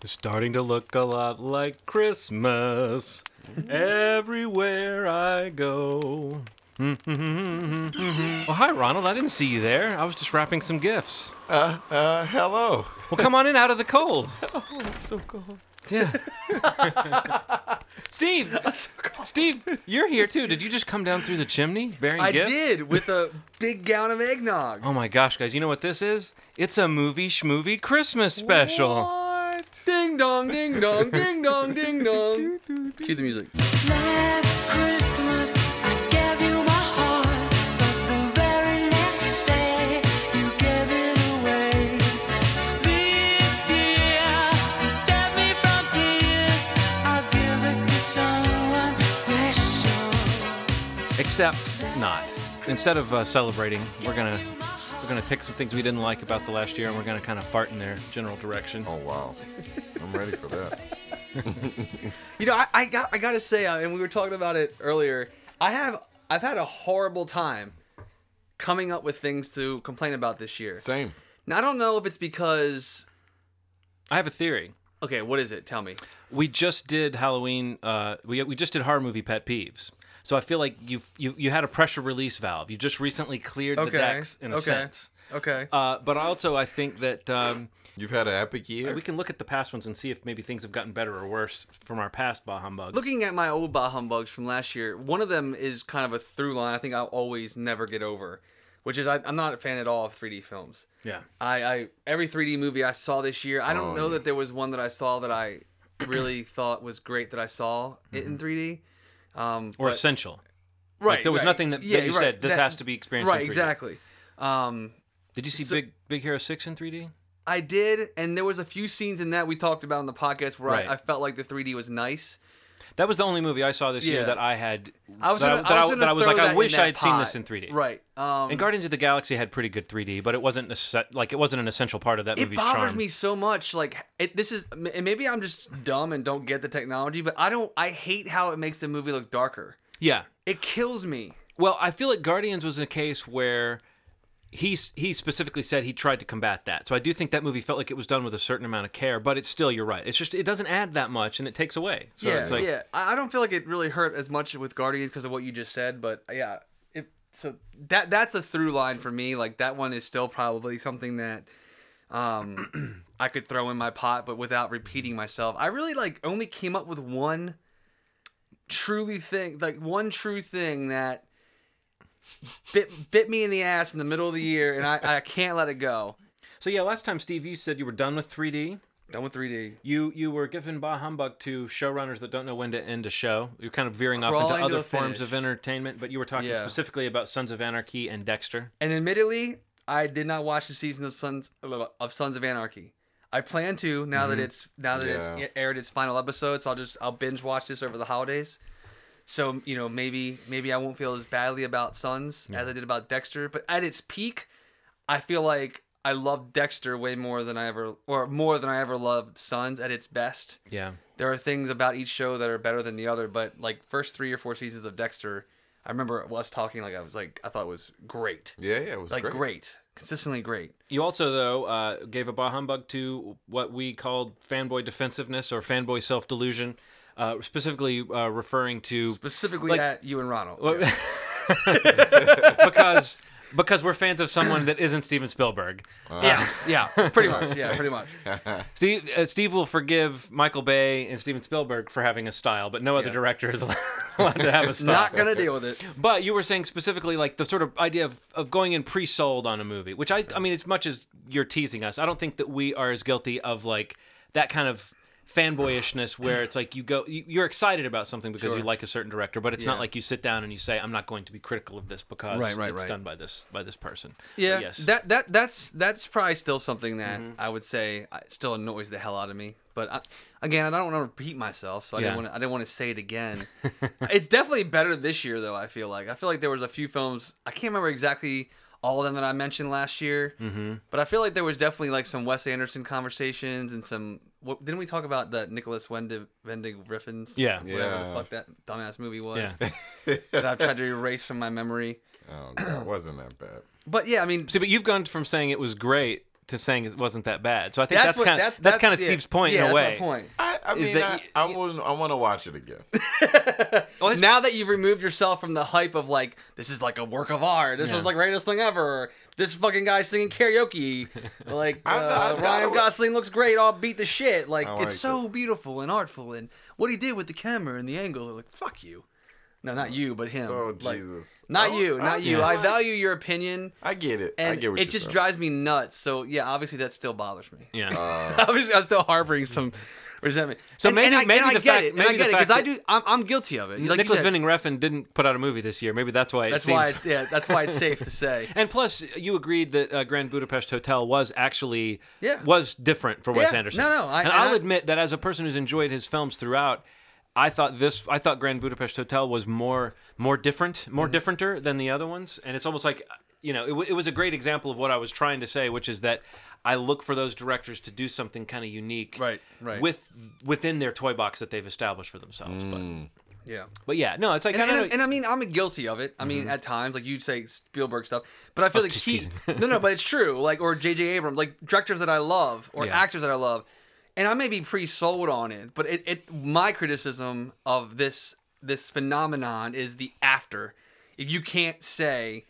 It's starting to look a lot like Christmas everywhere I go. well, hi, Ronald. I didn't see you there. I was just wrapping some gifts. Uh, uh, hello. Well, come on in out of the cold. Oh, I'm so cold. Yeah. Steve, Steve, you're here too. Did you just come down through the chimney bearing I gifts? did with a big gallon of eggnog. Oh my gosh, guys! You know what this is? It's a movie schmovie Christmas special. What? Ding dong, ding dong, ding dong, ding dong. Cue the music. Last Christmas, I gave you my heart, but the very next day, you gave it away. This year, to save me from tears, I'll give it to someone special. Except not. Instead of uh, celebrating, we're gonna we're gonna pick some things we didn't like about the last year, and we're gonna kind of fart in their general direction. Oh wow. I'm ready for that. You know, I, I got I gotta say, uh, and we were talking about it earlier. I have I've had a horrible time coming up with things to complain about this year. Same. Now I don't know if it's because I have a theory. okay, what is it? Tell me. We just did Halloween. Uh, we we just did horror movie pet peeves. So I feel like you've you you had a pressure release valve. You just recently cleared the decks in a okay. sense. Okay. Uh, but also I think that um, You've had an epic year. we can look at the past ones and see if maybe things have gotten better or worse from our past bah humbug. Looking at my old Bah Humbugs from last year, one of them is kind of a through line I think I'll always never get over, which is I, I'm not a fan at all of 3D films. yeah. I, I every 3D movie I saw this year, I don't Oh, know yeah. that there was one that I saw that I really thought was great that I saw it in 3D. Um, Or but- essential. right, Like there was right. nothing that, Yeah, that you right, said this that- has to be experienced. right in 3D. exactly. Um, Did you see So- Big Big Hero Six in 3D? I did, and there was a few scenes in that we talked about in the podcast where Right. I, I felt like the 3D was nice. That was the only movie I saw this year Yeah. that I had. I was that, gonna, I, that, I I, was, gonna that I was throw like, that I in wish that I had seen this pot. in 3D. Right. Um, And Guardians of the Galaxy had pretty good 3D, but it wasn't like it wasn't an essential part of that it movie's bothers charm. me so much. Like it, this is, and maybe I'm just dumb and don't get the technology, but I don't. I hate how it makes the movie look darker. Yeah. It kills me. Well, I feel like Guardians was a case where he he specifically said he tried to combat that. So I do think that movie felt like it was done with a certain amount of care, but it's still you're right. It's just it doesn't add that much and it takes away. So yeah, it's like yeah. I I don't feel like it really hurt as much with Guardians because of what you just said, but yeah, it. So that that's a through line for me. Like that one is still probably something that, um, I could throw in my pot, but without repeating myself. I really like only came up with one. Truly thing like one true thing that bit bit me in the ass in the middle of the year, and I, I can't let it go. So yeah, last time Steve you said you were done with 3D. Done with 3D. You you were given bah humbug to showrunners that don't know when to end a show. You're kind of veering off Crawling into other forms of entertainment, but you were talking Yeah. specifically about Sons of Anarchy and Dexter. And admittedly, I did not watch the season of Sons of Sons of Anarchy. I plan to now that mm-hmm. it's now that Yeah. it's aired its final episode. So I'll just I'll binge watch this over the holidays. So you know maybe maybe I won't feel as badly about Sons as I did about Dexter. But at its peak, I feel like I loved Dexter way more than I ever or more than I ever loved Sons at its best. Yeah. There are things about each show that are better than the other, but like first three or four seasons of Dexter, I remember us talking like I was like I thought it was great yeah, yeah, it was like great. great. consistently great. You also, though, uh, gave a bah humbug to what we called fanboy defensiveness or fanboy self delusion, uh, specifically uh, referring to Specifically Like- at you and Ronald. Well, Yeah. because because we're fans of someone that isn't Steven Spielberg. yeah, yeah, pretty much. Yeah, pretty much. Steve uh, Steve will forgive Michael Bay and Steven Spielberg for having a style, but no other Yeah. director is allowed allowed to have a style. Not gonna deal with it. But you were saying specifically like the sort of idea of, of going in pre-sold on a movie, which I I mean as much as you're teasing us, I don't think that we are as guilty of like that kind of fanboyishness where it's like you go you- you're excited about something because Sure. you like a certain director, but it's not like you sit down and you say I'm not going to be critical of this because Right, right, it's right. done by this by this person. But Yeah, yes. that that that's that's probably still something that Mm-hmm. I would say uh, still annoys the hell out of me. But I, again, I don't want to repeat myself, so I Yeah. didn't want to. I didn't want to say it again. it's definitely better this year, though. I feel like I feel like there was a few films. I can't remember exactly all of them that I mentioned last year, mm-hmm. but I feel like there was definitely like some Wes Anderson conversations and some. What, didn't we talk about the Nicolas Winding Winding Refn? Yeah. whatever Yeah. the fuck that dumbass movie was Yeah. that I've tried to erase from my memory. Oh, God, it wasn't that bad. But yeah, I mean, See, but you've gone from saying it was great to saying it wasn't that bad. So I think that's, what- kind of that's, kind of yeah, Steve's point yeah, in a way. My point. I, I mean, that I, y- I, wouldn't- I want to watch it again. Well, now that you've removed yourself from the hype of like this is like a work of art, this Yeah. is like greatest thing ever. This fucking guy singing karaoke, like I'm uh, Ryan not- Gosling looks great. I'll beat the shit. Like I it's like so beautiful and artful, and what he did with the camera and the angles. Like fuck you. No, not you, but him. Oh Like, Jesus! Not Oh, you, not I- you. yeah. I value your opinion, I get it. I get what it you're saying. It just saying. drives me nuts. So yeah, obviously that still bothers me. yeah. Uh, obviously, I'm still harboring some resentment. So And- maybe- and I, maybe I the get fact- it, I maybe the get it because I do. I'm, I'm guilty of it. Like Nicolas Winding Refn didn't put out a movie this year. Maybe that's why it That's seems. why it's yeah. That's why it's safe to say. And plus, you agreed that uh, Grand Budapest Hotel was actually Yeah. was different for Wes Yeah. Anderson. No, no, I- and and I'll I- admit that as a person who's enjoyed his films throughout, I thought this, I thought Grand Budapest Hotel was more more different, more Mm-hmm. differenter than the other ones. And it's almost like, you know, it, w- it was a great example of what I was trying to say, which is that I look for those directors to do something kind of unique, Right, right. with within their toy box that they've established for themselves. Mm. Yeah. But but yeah, no, it's like And, I and, and I mean, I'm guilty of it. I mean, at times, like you say Spielberg stuff, but I feel Oh, like just he, no, no, but it's true. Like or J.J. Abrams, like directors that I love or Yeah. actors that I love, and I may be pre-sold on it, but it, it my criticism of this this phenomenon is the after. If you can't say,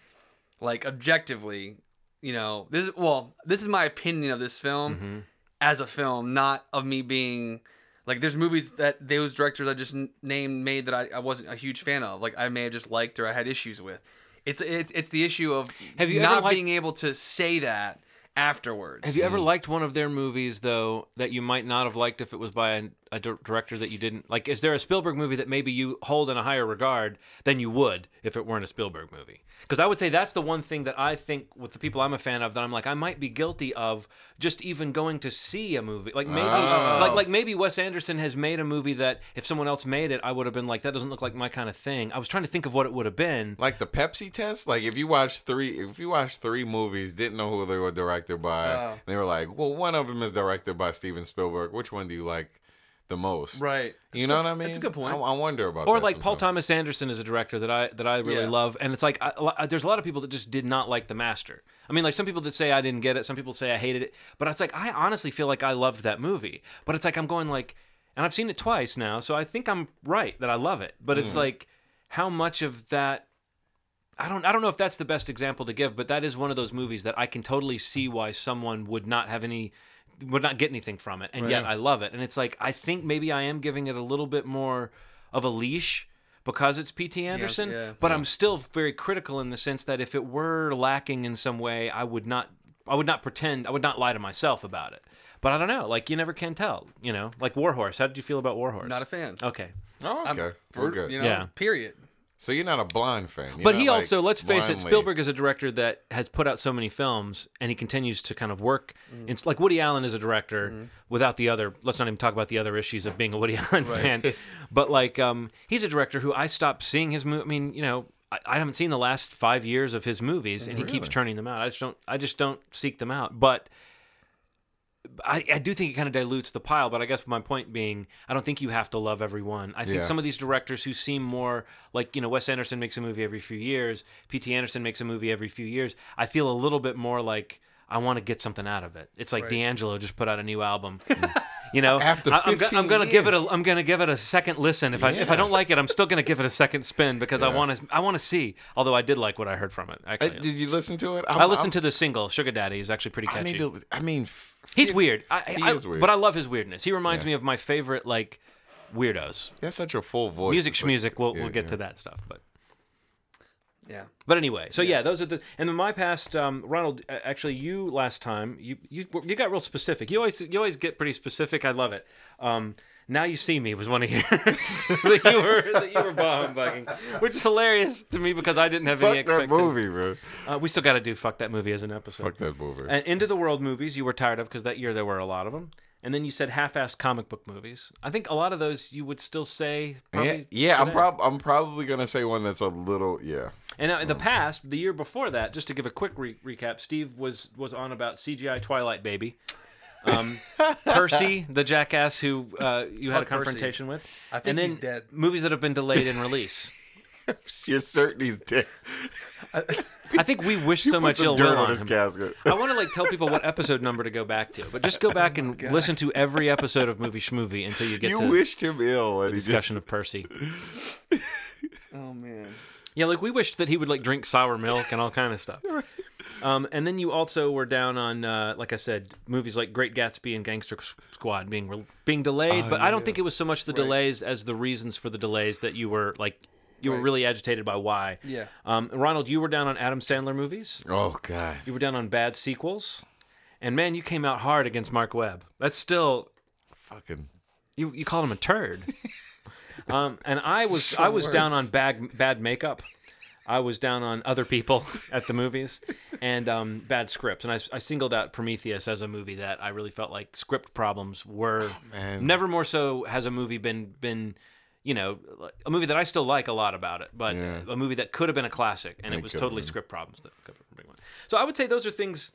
like objectively, you know, this well, this is my opinion of this film Mm-hmm. as a film, not of me being like there's movies that those directors I just named made that I, I wasn't a huge fan of. Like I may have just liked or I had issues with. It's it's, it's the issue of Have you not liked- being able to say that afterwards. Have you ever liked one of their movies though that you might not have liked if it was by a, a director that you didn't like? Is there a Spielberg movie that maybe you hold in a higher regard than you would if it weren't a Spielberg movie? Because I would say that's the one thing that I think with the people I'm a fan of that I'm like I might be guilty of just even going to see a movie like maybe Oh. like like maybe Wes Anderson has made a movie that if someone else made it I would have been like that doesn't look like my kind of thing. I was trying to think of what it would have been. Like the Pepsi test. Like if you watch three, if you watch three movies, didn't know who they were directed by, Oh. and they were like, well, one of them is directed by Steven Spielberg. Which one do you like the most? Right. You know what I mean? That's a good point. I, I wonder about. or like Paul. Thomas Anderson is a director that I that I really Yeah. love, and it's like I, a lot- there's a lot of people that just did not like The Master. I mean, like some people that say I didn't get it, some people say I hated it, but it's like I honestly feel like I loved that movie. But it's like I'm going like, and I've seen it twice now, so I think I'm right that I love it. But it's hmm. like how much of that. I don't I don't know if that's the best example to give, but that is one of those movies that I can totally see why someone would not have any would not get anything from it, and yet I love it. And it's like I think maybe I am giving it a little bit more of a leash because it's P.T. Anderson, yeah. but I'm still very critical in the sense that if it were lacking in some way, I would not I would not pretend I would not lie to myself about it. But I don't know, like you never can tell, you know. Like Warhorse, how did you feel about Warhorse? Not a fan. Okay. Oh, I'm okay. We're good. You know, Yeah. Period. So you're not a blind fan. You're But he like also, let's face it, blindly- Spielberg is a director that has put out so many films, and he continues to kind of work. Mm. It's like Woody Allen is a director Mm-hmm. without the other. Let's not even talk about the other issues of being a Woody Allen fan. But like, um, he's a director who I stopped seeing his movie. I mean, you know, I, I haven't seen the last five years of his movies, and he keeps turning them out. I just don't. I just don't seek them out. But. I, I do think it kind of dilutes the pile, but I guess my point being, I don't think you have to love everyone. I think Yeah. some of these directors who seem more like, you know, Wes Anderson makes a movie every few years, P.T. Anderson makes a movie every few years. I feel a little bit more like I want to get something out of it. It's like Right. D'Angelo just put out a new album. you know, After I, am 15 I'm gonna give it a years. I'm gonna give it a second listen. If I if I don't like it, I'm still gonna give it a second spin because I want to I want to see. Although I did like what I heard from it. Uh, Actually, did you listen to it? I listened to the single "Sugar Daddy" is actually pretty I catchy. need to. I mean, f- He's weird. I, He I- is weird. But I love his weirdness. He reminds Yeah. me of my favorite like weirdos. He has such a full voice. Music It's like- schmusic. We'll yeah, we'll get yeah. to that stuff. But Yeah. but anyway, so yeah, those are the and in my past, um, Ronald. uh, Actually, you last time you you you got real specific. You always you always get pretty specific. I love it. Um, now you see me was one of yours that you were that you were bomb bugging, which is hilarious to me because I didn't have any Fuck that movie, bro. Uh, we still got to do fuck that movie as an episode. Fuck that movie. And Into the World movies you were tired of because that year there were a lot of them. And then you said half-assed comic book movies. I think a lot of those you would still say. yeah, Probably yeah. I'm prob I'm probably gonna say one that's a little yeah. And now in the past, the year before that, just to give a quick re- recap, Steve was was on about CGI Twilight Baby. Um, Percy, the jackass who uh, you had a Fuck Percy. confrontation with, I think and then he's dead. movies that have been delayed in release. You're certain he's dead. I think we wish so much ill dirt will on on his him. casket. I want to like tell people what episode number to go back to, but just go back and listen to every episode of Movie Schmovie until you get You to wished him ill, and the he discussion just of Percy. Oh man. Yeah, like we wished that he would like drink sour milk and all kind of stuff. Um, and then you also were down on, uh, like I said, movies like Great Gatsby and Gangster Squad being re- being delayed. Oh, but I don't think it was so much the delays as the reasons for the delays that you were like you were really agitated by why. Yeah. Um, Ronald, you were down on Adam Sandler movies. Oh God. You were down on bad sequels. And man, you came out hard against Marc Webb. That's still Fucking. you. You called him a turd. um, and I was I was down on bad bad makeup. I was down on other people at the movies and um, bad scripts. And I, I singled out Prometheus as a movie that I really felt like script problems were. man. Never more so has a movie been been. You know, a movie that I still like a lot about it, but Yeah. a movie that could have been a classic, and It it was totally been. script problems that could have been one. So I would say those are things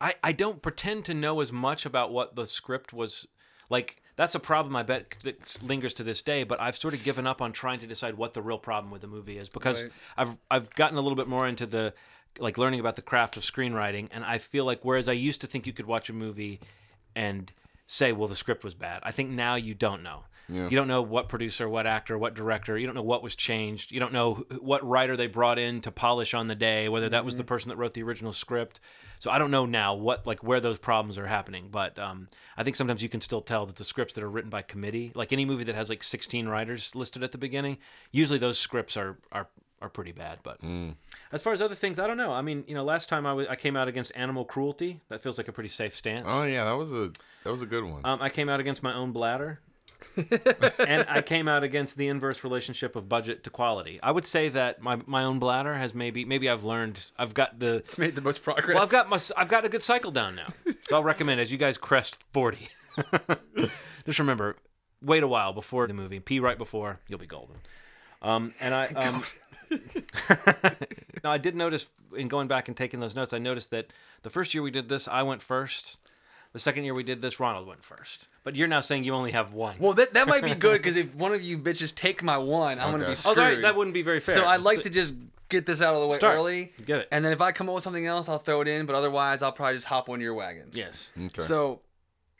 I, I don't pretend to know as much about what the script was like that's a problem i bet that lingers to this day but i've sort of given up on trying to decide what the real problem with the movie is because Right. i've i've gotten a little bit more into the like learning about the craft of screenwriting and i feel like whereas i used to think you could watch a movie and say well the script was bad i think now you don't know Yeah. you don't know what producer what actor what director you don't know what was changed. You don't know what writer they brought in to polish on the day whether that was the person that wrote the original script. So i don't know now what like where those problems are happening but um, i think sometimes you can still tell that the scripts that are written by committee like any movie that has like 16 writers listed at the beginning usually those scripts are are are pretty bad but as far as other things i don't know. I mean you know last time i i came out against animal cruelty. That feels like a pretty safe stance. Oh yeah, that was a that was a good one. um, I came out against my own bladder. And I came out against the inverse relationship of budget to quality. I would say that my, my own bladder has maybe maybe I've learned I've got the It's made the most progress. well I've got my I've got a good cycle down now. So I'll recommend as you guys crest forty. Just remember, wait a while before the movie. Pee right before you'll be golden. Um, and I um, no, I did notice in going back and taking those notes. I noticed that the first year we did this, I went first. The second year we did this, Ronald went first. But you're now saying you only have one. Well, that, that might be good because if one of you bitches take my one, I'm gonna Okay. be oh, screwed. that, that wouldn't be very fair. So I'd like So- to just get this out of the way Start. early. Get it. And then if I come up with something else, I'll throw it in. But otherwise, I'll probably just hop on your wagons. Yes, okay. So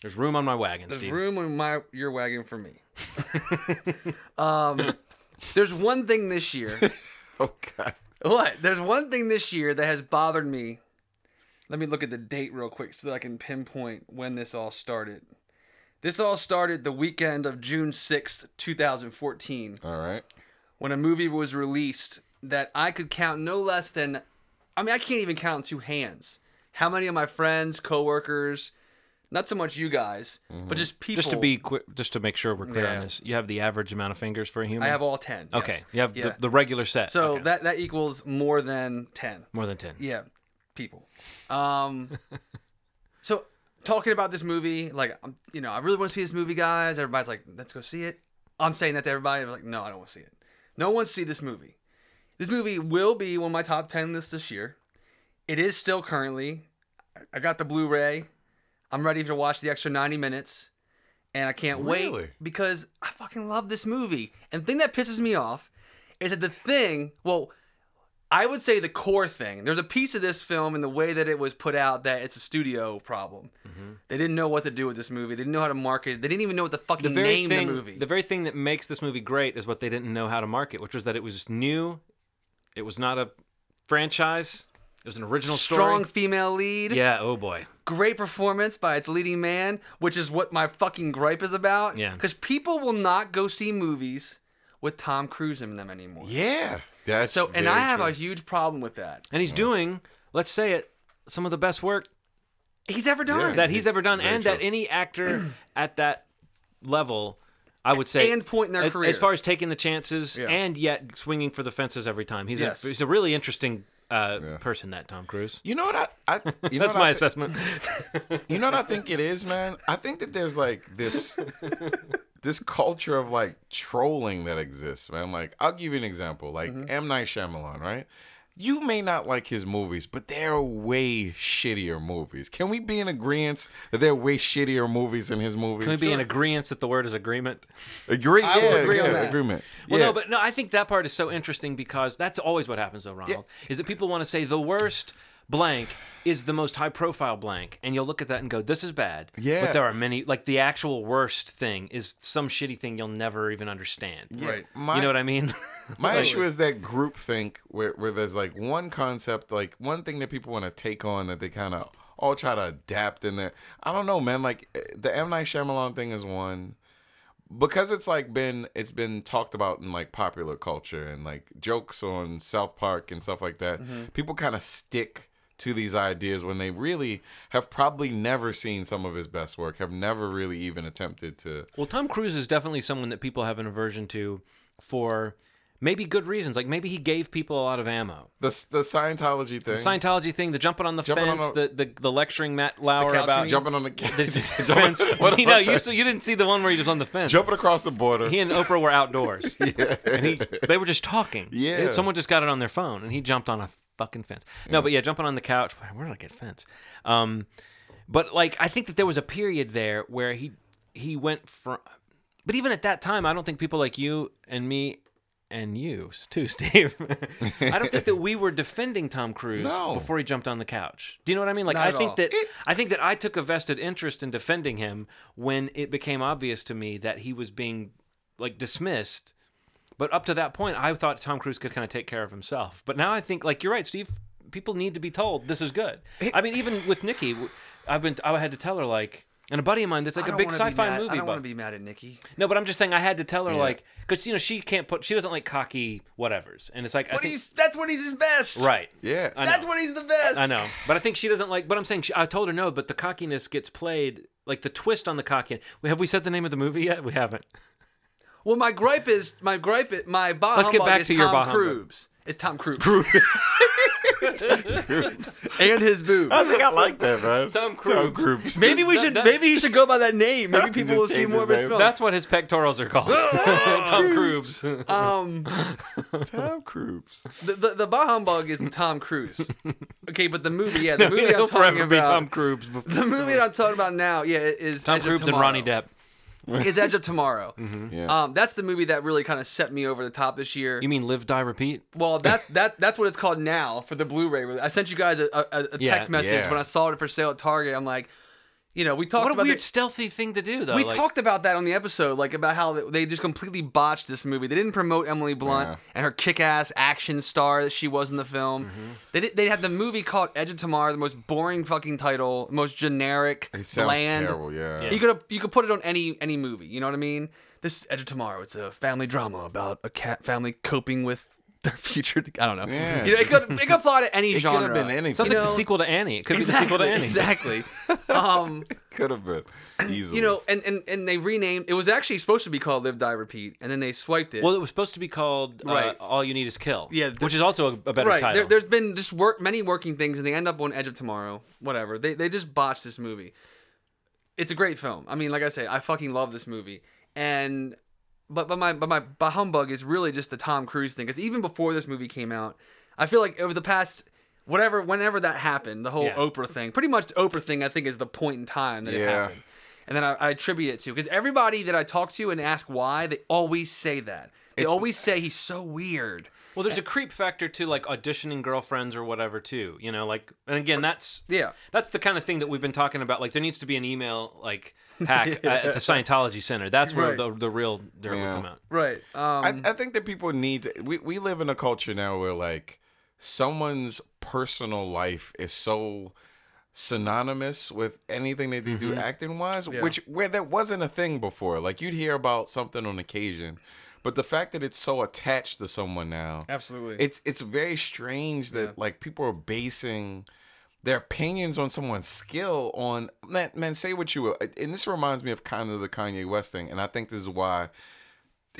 there's room on my wagon, there's Steve. room on my your wagon for me. um, there's one thing this year. oh God. What? There's one thing this year that has bothered me. Let me look at the date real quick so that I can pinpoint when this all started. This all started the weekend of June 6th, 2014, All right. when a movie was released that I could count no less than I mean, I can't even count on two hands. How many of my friends, coworkers, not so much you guys, but mm-hmm. just people Just to be quick, just to make sure we're clear Yeah. on this, you have the average amount of fingers for a human. I have all 10. Okay, you have Yeah. the, the regular set. So Okay. that that equals more than 10. more than ten. Yeah, people. Um, so talking about this movie, like, I'm, you know, I really want to see this movie, guys. Everybody's like, let's go see it. I'm saying that to everybody. I'm like, no, I don't want to see it. No one see this movie. This movie will be one of my top 10 lists this year. It is still currently. I got the Blu-ray. I'm ready to watch the extra 90 minutes. And I can't Really? wait because I fucking love this movie. And the thing that pisses me off is that the thing, well, I would say the core thing. There's a piece of this film and the way that it was put out that it's a studio problem. Mm-hmm. They didn't know what to do with this movie. They didn't know how to market it. They didn't even know what the fucking The very name thing, the movie. the very thing that makes this movie great is what they didn't know how to market, which was that it was new, it was not a franchise, it was an original story. Strong story. female lead. Yeah. Oh boy. Great performance by its leading man, which is what my fucking gripe is about. Yeah. Because people will not go see movies with Tom Cruise in them anymore. Yeah. That's So, and I have true. a huge problem with that. And he's doing, let's say it, some of the best work He's ever done. Yeah. that he's ever done, very and that any actor at that level, I would say, And point in their as, career. as far as taking the chances Yeah. and yet swinging for the fences every time. He's Yes. a he's a really interesting uh, Yeah. person, that Tom Cruise. You know what I? I you know That's what my I assessment. You know what I think it is, man? I think that there's like this this culture of like trolling that exists, man. Like I'll give you an example. Like Mm-hmm. M Night Shyamalan, right? you may not like his movies, but they're way shittier movies. Can we be in agreement that they're way shittier movies than his movies? Can we be in agreement that the word is agreement? Agree? I will yeah, agree on that. agreement. Well, yeah. no, but no, I think that part is so interesting because that's always what happens, though, Ronald. Is that people want to say the worst blank is the most high profile blank, and you'll look at that and go, "This is bad." Yeah. But there are many, like the actual worst thing is some shitty thing you'll never even understand. Right. My, you know what I mean? My issue is that group think where, where there's like one concept, like one thing that people want to take on that they kind of all try to adapt in there. I don't know, man. Like eh, the M Night Shyamalan thing is one because it's like been it's been talked about in like popular culture and like jokes on South Park and stuff like that. People kind of stick to these ideas when they really have probably never seen some of his best work, have never really even attempted to. well, Tom Cruise is definitely someone that people have an aversion to for maybe good reasons. Like maybe he gave people a lot of ammo. The, the Scientology thing. Scientology thing, the jumping on the Jumping on fence, the- the, the the lecturing Matt Lauer couch, about jumping on the, the, the fence. what you know, you, still, you didn't see the one where he was on the fence. jumping across the border. he and Oprah were outdoors. yeah. And he they were just talking. Yeah. Someone just got it on their phone and he jumped on a fucking fence. No, but yeah, jumping on the couch. Where did I get fence? Um but like I think that there was a period there where he he went from but even at that time I don't think people like you and me and you too, Steve. I don't think that we were defending Tom Cruise No. before he jumped on the couch. Do you know what I mean? Like Not I think all. that I think that I took a vested interest in defending him when it became obvious to me that he was being like dismissed. But up to that point, I thought Tom Cruise could kind of take care of himself. But now I think, like you're right, Steve. People need to be told this is good. I mean, even with Nikki, I've been I had to tell her like, and a buddy of mine that's like I a don't big sci-fi mad- movie I don't want to be mad at Nikki. No, but I'm just saying I had to tell her Yeah. like, because you know she can't put she doesn't like cocky whatevers, and it's like I But think, he's that's when he's his best. right. yeah. That's when he's the best. I know, but I think she doesn't like. But I'm saying she, I told her no. But the cockiness gets played like the twist on the cockiness. Have we said the name of the movie yet? We haven't. Well, my gripe is my gripe. Is, my bah Let's get back is to your Tom bah humbug. Cruise. It's Tom Cruise. and his boobs. I think I like that, man. Tom Tom Cruise. Cruise. Maybe we should maybe he should go by that name. Maybe people will see more of his name. film. That's what his pectorals are called. Tom Cruise. um Tom Cruise. the, the the bah humbug is Tom Cruise. Okay, but the movie, yeah, the movie I'm talking forever be about. Tom Cruise. the movie that I'm talking about now, yeah, is Tom Cruise and Ronnie Depp. Is Edge of Tomorrow. Yeah. Um, that's the movie that really kind of set me over the top this year. You mean Live, Die, Repeat? Well, that's that that's what it's called now for the Blu-ray. I sent you guys a, a, a Yeah. text message Yeah. when I saw it for sale at Target. I'm like, you know, we talked What a about weird the- stealthy thing to do, though. we like, talked about that on the episode, like about how they- they just completely botched this movie. They didn't promote Emily Blunt Yeah. and her kick-ass action star that she was in the film. Mm-hmm. They did, they had the movie called Edge of Tomorrow, the most boring fucking title, most generic, It sounds bland. terrible, yeah. Yeah. You could you could put it on any any movie. You know what I mean? This Edge of Tomorrow. It's a family drama about a cat family coping with their future. I don't know. Yeah, You know, it could it could apply to any genre. It could have been anything. Sounds you like the sequel to Annie. It could Exactly. be the sequel to Annie. Exactly. um, Could have been easily. you know, and, and and they renamed. It was actually supposed to be called Live Die Repeat, and then they swiped it. Well, it was supposed to be called uh, Right. All You Need Is Kill. Yeah, which is also a, a better right. title. There, there's been just work many working things, and they end up on Edge of Tomorrow. Whatever. They they just botched this movie. It's a great film. I mean, like I say, I fucking love this movie, and but but my but my bah humbug is really just the Tom Cruise thing. Because even before this movie came out, I feel like over the past whatever whenever that happened, the whole Yeah. Oprah thing, pretty much the Oprah thing, I think is the point in time that it happened. And then I, I attribute it to because everybody that I talk to and ask why, they always say that. They It's- always say he's so weird. Well, there's a creep factor to like auditioning girlfriends or whatever too. You know, like, and again, that's Yeah. that's the kind of thing that we've been talking about. Like, there needs to be an email like hack at, at the Scientology Center. That's where Right. the the real dirt Yeah. will come out. Right. Um, I, I think that people need to, we, we live in a culture now where like someone's personal life is so synonymous with anything that they do acting wise Yeah. which where that wasn't a thing before like you'd hear about something on occasion but the fact that it's so attached to someone now Absolutely. it's it's very strange that Yeah. like people are basing their opinions on someone's skill on man, man say what you will and this reminds me of kind of the Kanye West thing and I think this is why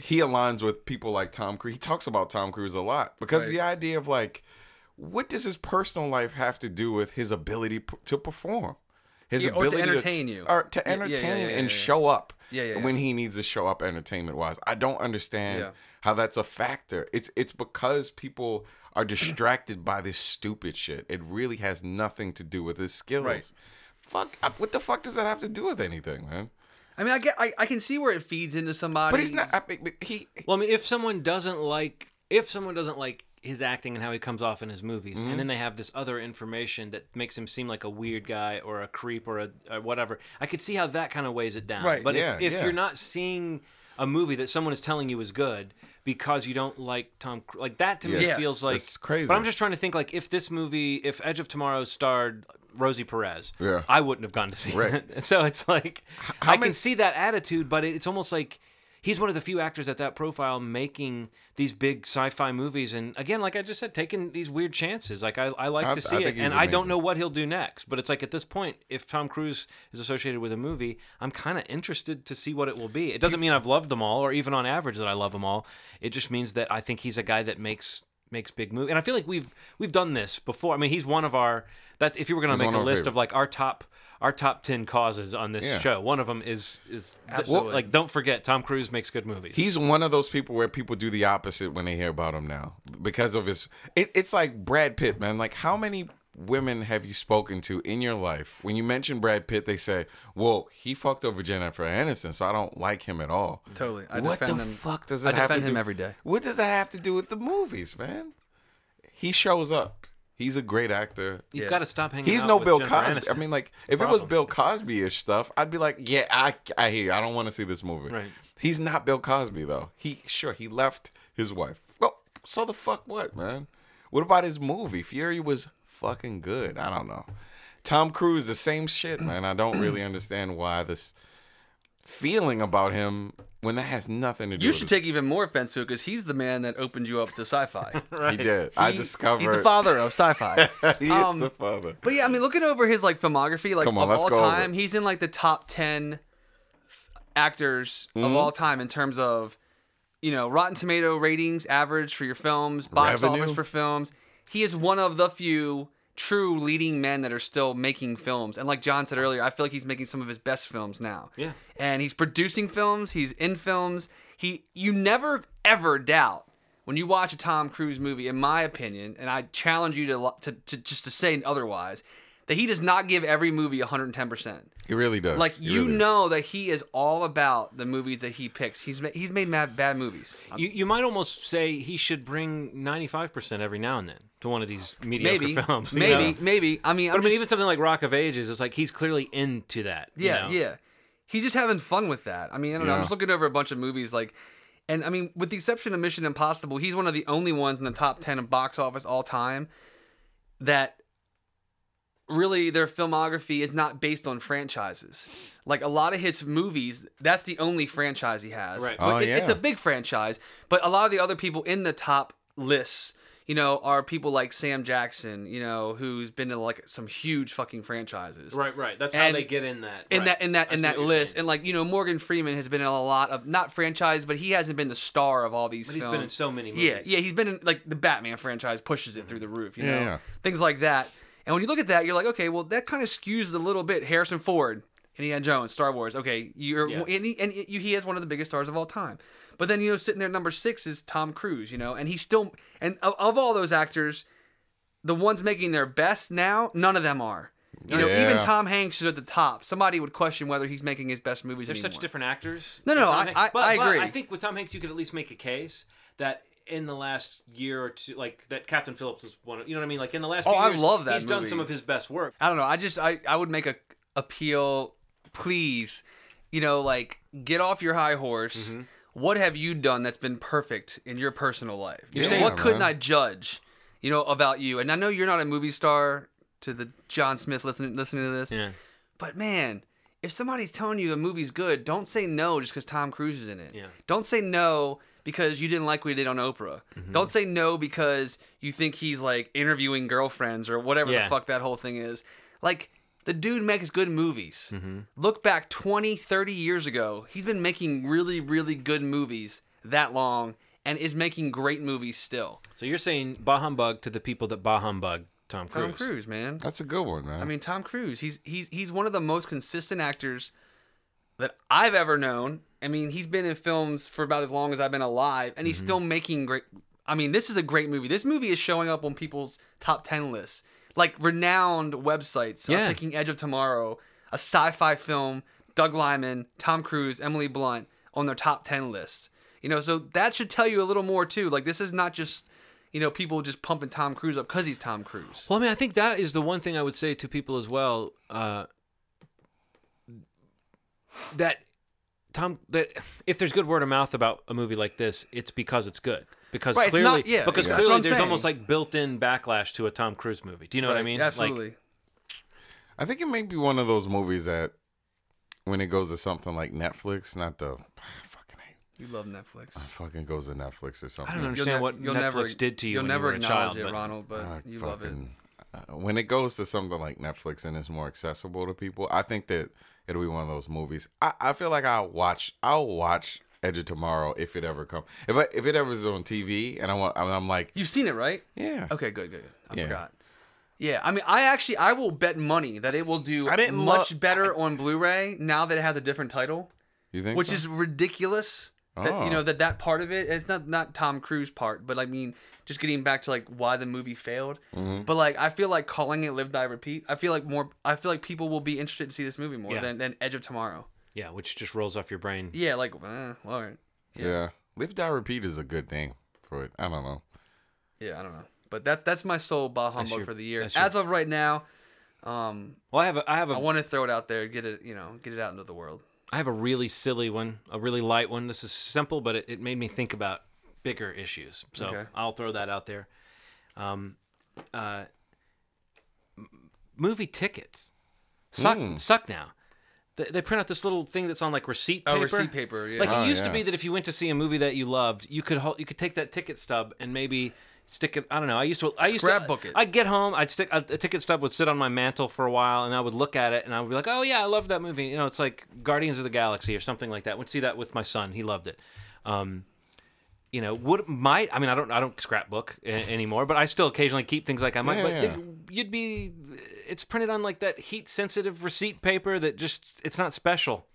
he aligns with people like Tom Cruise he talks about Tom Cruise a lot because Right. the idea of like what does his personal life have to do with his ability p- to perform his Yeah, or to ability entertain you. or to Yeah, yeah, yeah, entertain and show up Yeah, yeah, yeah. when he needs to show up entertainment wise. I don't understand Yeah. how that's a factor. It's it's because people are distracted by this stupid shit. It really has nothing to do with his skills. Right. Fuck, uh, what the fuck does that have to do with anything, man? I mean, I get, I, I can see where it feeds into somebody. But he's not. I, mean, he Well, I mean, if someone doesn't like, if someone doesn't like his acting and how he comes off in his movies, Mm-hmm. and then they have this other information that makes him seem like a weird guy or a creep or a or whatever, I could see how that kind of weighs it down. Right. But Yeah, if, if yeah. you're not seeing a movie that someone is telling you is good because you don't like Tom, Cru- like that to me Yeah. feels like That's crazy. But I'm just trying to think like if this movie, if Edge of Tomorrow starred Rosie Perez, Yeah. I wouldn't have gone to see Right. it. So it's like how I many- can see that attitude, but it's almost like he's one of the few actors at that profile making these big sci-fi movies. And again like i just said taking these weird chances. Like i, I like I- to see it and i don't know what he'll do next. But it's like at this point if tom cruise is associated with a movie i'm kind of interested to see what it will be. It doesn't mean i've loved them all or even on average that i love them all. It just means that i think he's a guy that makes makes big movies and i feel like we've we've done this before. I mean he's one of our that's if you were going to make a list favorite. of like our top our top 10 causes on this Yeah. show one of them is is Absolutely. like don't forget tom cruise makes good movies He's one of those people where people do the opposite when they hear about him now because of his. It, it's like Brad Pitt, man. Like, how many women have you spoken to in your life? When you mention Brad Pitt, they say, "Well, he fucked over Jennifer Aniston, so I don't like him at all." Totally. I what the him- fuck does I it have to defend do? him every day. What does that have to do with the movies, man? He shows up. He's a great actor. You've Yeah. got to stop hanging He's out no with Bill Jennifer Cosby. Aniston. I mean, like, if the it was problem. Bill Cosby ish stuff, I'd be like, yeah, I, I hear you. I don't want to see this movie. Right. He's not Bill Cosby, though. He, sure, he left his wife. Well, so the fuck what, man? What about his movie? Fury was fucking good. I don't know. Tom Cruise, the same shit, man. I don't really understand why this feeling about him when that has nothing to do You should his- take even more offense to it because he's the man that opened you up to sci-fi. right. He did. I discovered. He's the father of sci-fi. he is Um, the father. But yeah, I mean, looking over his like filmography, like on, of all go over time, he's in like the top ten f- actors Mm-hmm. of all time in terms of you know Rotten Tomato ratings, average for your films, box Revenue. office for films. He is one of the few true leading men that are still making films. And like John said earlier, I feel like he's making some of his best films now. Yeah. And he's producing films. He's in films. He, you never ever doubt when you watch a Tom Cruise movie, in my opinion, and I challenge you to to, to just to say otherwise, that he does not give every movie 110%. He really does. Like He you really does. know that he is all about the movies that he picks. He's he's made mad, bad movies. You, you might almost say he should bring 95% every now and then to one of these mediocre Maybe, films. you maybe, know? maybe. I mean, But I I'm mean, just- even something like Rock of Ages, it's like he's clearly into that. you Yeah, know? yeah. He's just having fun with that. I mean, I don't know. I'm just looking over a bunch of movies like and I mean, with the exception of Mission Impossible, he's one of the only ones in the top 10 of box office all time that really their filmography is not based on franchises. Like a lot of his movies, that's the only franchise he has. Right. Oh, But it- It's a big franchise, but a lot of the other people in the top lists, you know, are people like Sam Jackson, you know, who's been in like some huge fucking franchises Right, right. That's how they get in that. in right. that in that I in that list. saying. And like you know, Morgan Freeman has been in a lot of not franchise, but he hasn't been the star of all these. But he's films. been in so many Yeah, movies. yeah, he's been in like the Batman franchise pushes it through the roof. You Yeah, know, yeah. things like that. And when you look at that, you're like, okay, well, that kind of skews a little bit. Harrison Ford, Indiana Jones, Star Wars. Okay, you're Yeah. and, he, and he is one of the biggest stars of all time. But then you know, sitting there at number six is Tom Cruise. You know, and he's still and of, of all those actors, the ones making their best now, none of them are. You know, even Tom Hanks is at the top. Somebody would question whether he's making his best movies They're anymore. such different actors. No, no, I- I- but, I but agree. I think with Tom Hanks, you could at least make a case that in the last year or two, like that Captain Phillips is one. Of, you know what I mean? Like in the last. Oh, few I years, love that He's done some of his best work. I don't know. I just I, I would make a appeal, please. You know, like get off your high horse. Mm-hmm. What have you done that's been perfect in your personal life? You know, Yeah, what couldn't. I judge? You know about you, and I know you're not a movie star. To the John Smith listening listening to this, Yeah. but man, if somebody's telling you a movie's good, don't say no just because Tom Cruise is in it. Yeah. Don't say no because you didn't like what he did on Oprah. Mm-hmm. Don't say no because you think he's like interviewing girlfriends or whatever Yeah. the fuck that whole thing is. Like, the dude makes good movies. Mm-hmm. Look back 20, 30 years ago. He's been making really, really good movies that long and is making great movies still. So you're saying bah humbug to the people that bah humbug Tom Cruise. Tom Cruise, man. That's a good one, man. I mean, Tom Cruise. He's he's he's one of the most consistent actors that I've ever known. I mean, he's been in films for about as long as I've been alive, and he's Mm-hmm. still making great. I mean, this is a great movie. This movie is showing up on people's top ten lists, like renowned websites. are Yeah. picking Edge of Tomorrow, a sci-fi film. Doug Liman, Tom Cruise, Emily Blunt on their top ten list. You know, so that should tell you a little more too. Like, this is not just you know people just pumping Tom Cruise up because he's Tom Cruise. Well, I mean, I think that is the one thing I would say to people as well. Uh, that Tom, that if there's good word of mouth about a movie like this, it's because it's good. Because Right, clearly, not- yeah, because that's what clearly there's saying. almost like built-in backlash to a Tom Cruise movie. Do you know what I Right, mean? Like, Absolutely. I think it may be one of those movies that when it goes to something like Netflix, not the fucking hate, you love Netflix. I fucking goes to Netflix or something. I don't You'll understand ne- what you'll Netflix never, did to you You'll when never you were a acknowledge child. it, but- Ronald, but I you love it. uh, when it goes to something like Netflix and it's more accessible to people, I think that it'll be one of those movies. I, I feel like I'll watch. I'll watch Edge of Tomorrow if it ever comes. If I, if it ever is on TV and I want, I'm like, You've seen it, right? yeah. Okay, good, good. good. I Yeah. forgot. Yeah, I mean, I actually, I will bet money that it will do I didn't much lo- better on Blu-ray now that it has a different title, You think? which so? is ridiculous. That, Oh. You know that that part of it, it's not not Tom Cruise part, but I mean, just getting back to like why the movie failed. Mm-hmm. But like, I feel like calling it "Live Die Repeat." I feel like more. I feel like people will be interested to see this movie more Yeah. than, than Edge of Tomorrow. yeah, which just rolls off your brain. Yeah, like, eh, all right. yeah. Live Die Repeat is a good name for it. I don't know. Yeah, I don't know, but that's that's my sole bah humbug your- for the year. your- As of right now, um, Well, I have a, I have a I want to throw it out there, get it, you know, get it out into the world. I have a really silly one, a really light one. This is simple, but it, it made me think about bigger issues. So Okay. I'll throw that out there. Um, uh, m- movie tickets suck Mm. suck now. They, they print out this little thing that's on like receipt paper. Oh, receipt paper. Yeah. Like Oh, it used to be that if you went to see a movie that you loved, you could you could take that ticket stub and maybe stick it. I don't know. I used to. I used Scrapbook to. it. I'd get home. I'd stick a, ticket stub would sit on my mantle for a while, and I would look at it, and I would be like, "Oh yeah, I love that movie." You know, it's like Guardians of the Galaxy or something like that. Would see that with my son. He loved it. Um, you know, would might I mean I don't I don't scrapbook a- anymore, but I still occasionally keep things like I might. Yeah, but yeah. you'd be, it's printed on like that heat sensitive receipt paper that just it's not special.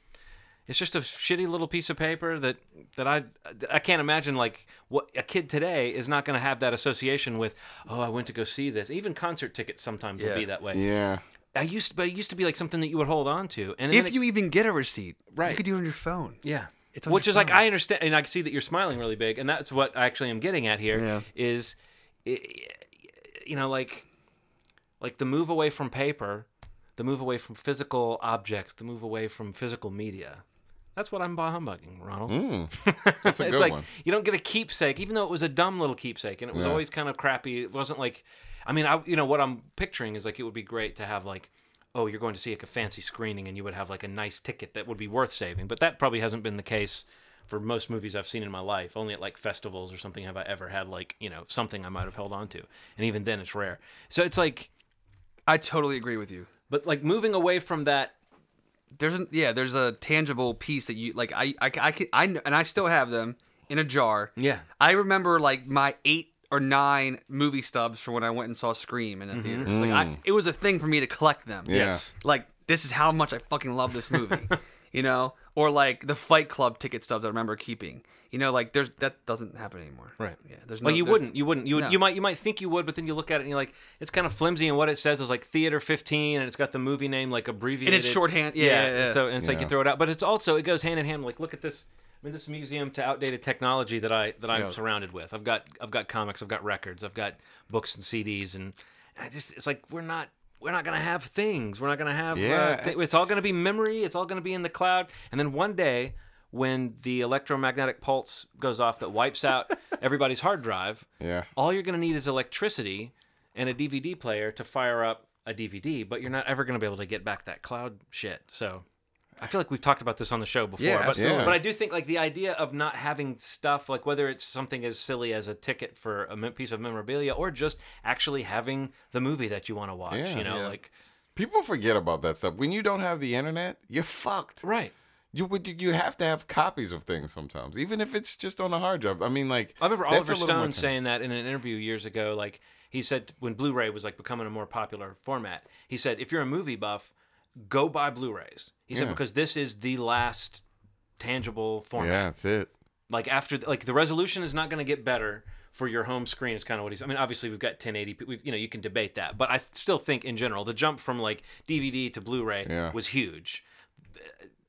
It's just a shitty little piece of paper that that I I can't imagine like what a kid today is not going to have that association with. Oh, I went to go see this. Even concert tickets sometimes will be that way. Yeah. I used, to, but it used to be like something that you would hold on to. And if it- you even get a receipt, Right. You could do it on your phone. yeah. It's on Which your is like. I understand, and I can see that you're smiling really big, and that's what I actually am getting at here. Yeah. Is, you know, like, like the move away from paper, the move away from physical objects, the move away from physical media. That's what I'm bah humbugging, Ronald. Mm. That's a it's good like one. you don't get a keepsake, even though it was a dumb little keepsake, and it was Yeah. always kind of crappy. It wasn't like, I mean, I you know what I'm picturing is like it would be great to have like, oh, you're going to see like a fancy screening, and you would have like a nice ticket that would be worth saving. But that probably hasn't been the case for most movies I've seen in my life. Only at like festivals or something have I ever had like you know something I might have held on to, and even then it's rare. So it's like, I totally agree with you. but like moving away from that. There's a yeah, there's a tangible piece that you like. I I I, can, I kn- and I still have them in a jar. Yeah. I remember like my eight or nine movie stubs for when I went and saw Scream in the theater. It's like I, mm. it was a thing for me to collect them. Yeah. Yes. Like this is how much I fucking love this movie, you know. Or like the Fight Club ticket stubs I remember keeping. You know, like there's that doesn't happen anymore. Right. Yeah. There's no. Well, no, you there's- wouldn't. You wouldn't. You would, No. you might. You might think you would, but then you look at it and you're like, it's kind of flimsy. And what it says is like theater 15, and it's got the movie name like abbreviated. And it's shorthand. Yeah, yeah, and yeah. So and it's like you Yeah. throw it out, but it's also it goes hand in hand. Like look at this. I mean, this museum to outdated technology that I that I'm Yeah. surrounded with. I've got I've got comics. I've got records. I've got books and CDs, and I just it's like we're not. We're not gonna have things. We're not gonna have. Yeah, uh, th- it's- it's all gonna be memory. It's all gonna be in the cloud. And then one day, when the electromagnetic pulse goes off that wipes out everybody's hard drive, Yeah. all you're going to need is electricity and a DVD player to fire up a DVD, but you're not ever going to be able to get back that cloud shit. So I feel like we've talked about this on the show before, Yeah, but, absolutely. but I do think like the idea of not having stuff, like whether it's something as silly as a ticket for a piece of memorabilia or just actually having the movie that you want to watch, Yeah. you know, Yeah. like, People forget about that stuff. When you don't have the internet, you're fucked. right. You would you have to have copies of things sometimes, even if it's just on a hard drive. I mean, like I remember Oliver a little more Stone saying that in an interview years ago. Like He said when Blu-ray was like becoming a more popular format, he said if you're a movie buff, go buy Blu-rays. He said Yeah. because this is the last tangible format. Yeah, that's it. Like after like the resolution is not going to get better for your home screen is kind of what he's. I mean, obviously we've got 1080. We've you know you can debate that, but I still think in general the jump from like DVD to Blu-ray Yeah. was huge.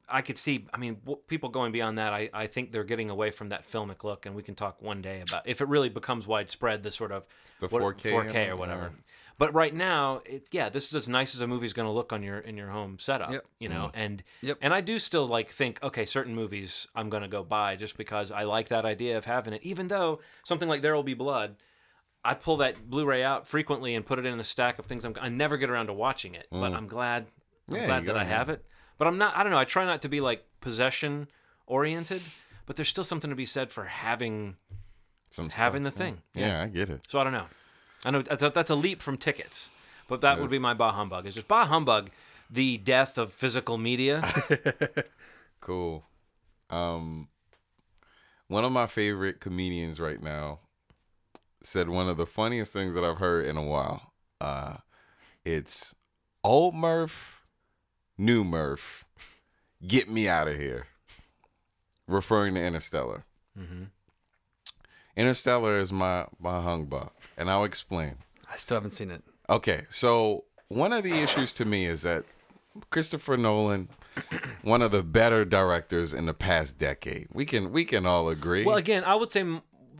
I could see. I mean, people going beyond that. I, I think they're getting away from that filmic look, and we can talk one day about if it really becomes widespread. The sort of The what- 4K 4K or whatever. yeah. But right now, it, yeah, this is as nice as a movie's going to look on your in your home setup. Yep. You know, and Yep. and I do still like think okay, certain movies I'm going to go buy just because I like that idea of having it. Even though something like There Will Be Blood, I pull that Blu-ray out frequently and put it in a stack of things. I'm, I never get around to watching it, but I'm glad. I'm Mm. Yeah, glad that I have have it. But I'm not. I don't know. I try not to be like possession oriented, but there's still something to be said for having Some having the stuff, thing. Yeah. yeah, I get it. So I don't know. I know that's a, that's a leap from tickets, but that would be my bah humbug. Is just bah humbug, the death of physical media. Cool. Um, one of my favorite comedians right now said one of the funniest things that I've heard in a while. Uh, it's old Murph, new Murph, get me out of here. Referring to Interstellar. Mhm. Interstellar is my my humbug, and I'll explain. I still haven't seen it. Okay, so one of the issues to me is that Christopher Nolan, one of the better directors in the past decade. We can we can all agree. well, again, I would say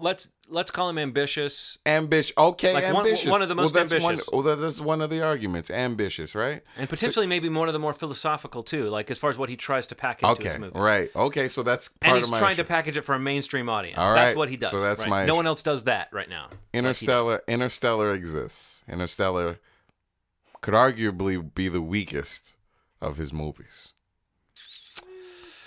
let's let's call him ambitious ambitious. Okay, Like one- ambitious. one of the most well, that's ambitious. One, well, that's one of the arguments. Ambitious, right? and potentially maybe one of the more philosophical too, like as far as what he tries to pack into Okay, his movie. right. Okay, so that's part And he's of my trying issue. to package it for a mainstream audience. All That's what he does. so that's right? my No issue. one else does that right now. like. Interstellar. Interstellar exists. Interstellar could arguably be the weakest of his movies.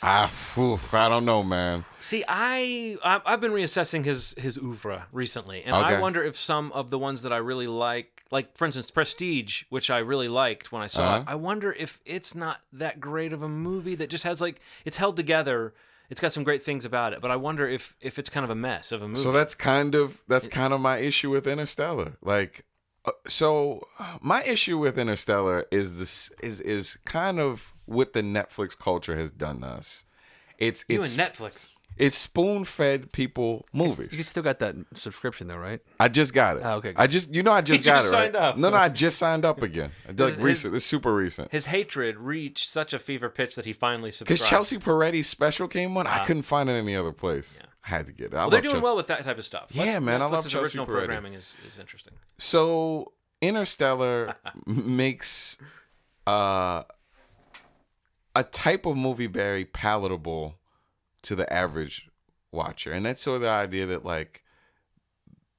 Ah, phew, I don't know, man. See, I I- I've been reassessing his his oeuvre recently, and I wonder if some of the ones that I really like, like for instance, Prestige, which I really liked when I saw it, Uh-huh. I wonder if it's not that great of a movie that just has like it's held together. It's got some great things about it, but I wonder if if it's kind of a mess of a movie. So that's kind of that's kind of my issue with Interstellar. Like, uh, so my issue with Interstellar is this is is kind of what the Netflix culture has done to us. It's you it's and Netflix. it's spoon fed people movies. You still got that subscription though, right? I just got it. Oh, okay, I just you know I just He got just it. Right? signed up. No, no, I just signed up again. Like His- recent. It's super recent. His hatred reached such a fever pitch that he finally subscribed. Because. Chelsea Peretti's special came on, I couldn't find it any other place. I had to get it. I well, they're doing Chelsea. well with that type of stuff. Yeah, man, I love Netflix's Chelsea original Peretti. programming is, is interesting. So Interstellar makes uh, a type of movie very palatable to the average watcher, and that's sort of the idea that like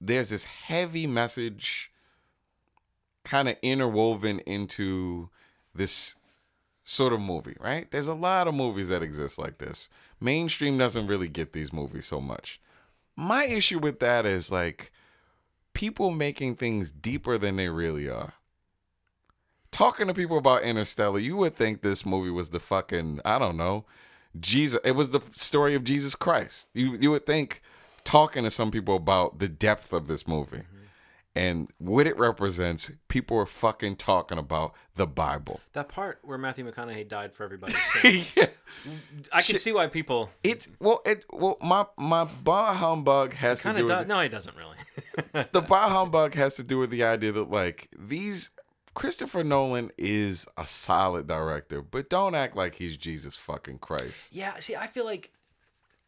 there's this heavy message kind of interwoven into this sort of movie, right? There's a lot of movies that exist like this. Mainstream doesn't really get these movies so much. My issue with that is like people making things deeper than they really are. Talking to people about Interstellar, you would think this movie was the fucking I don't know, Jesus. It was the story of Jesus Christ. You you would think talking to some people about the depth of this movie mm-hmm. and what it represents. People are fucking talking about the Bible. That part where Matthew McConaughey died for everybody's sake. yeah. I can see why people It's well, it well, my my bah humbug has to do of with do- no, he doesn't really. the bah humbug has to do with the idea that like these Christopher Nolan is a solid director, but don't act like he's Jesus fucking Christ. yeah, see, I feel like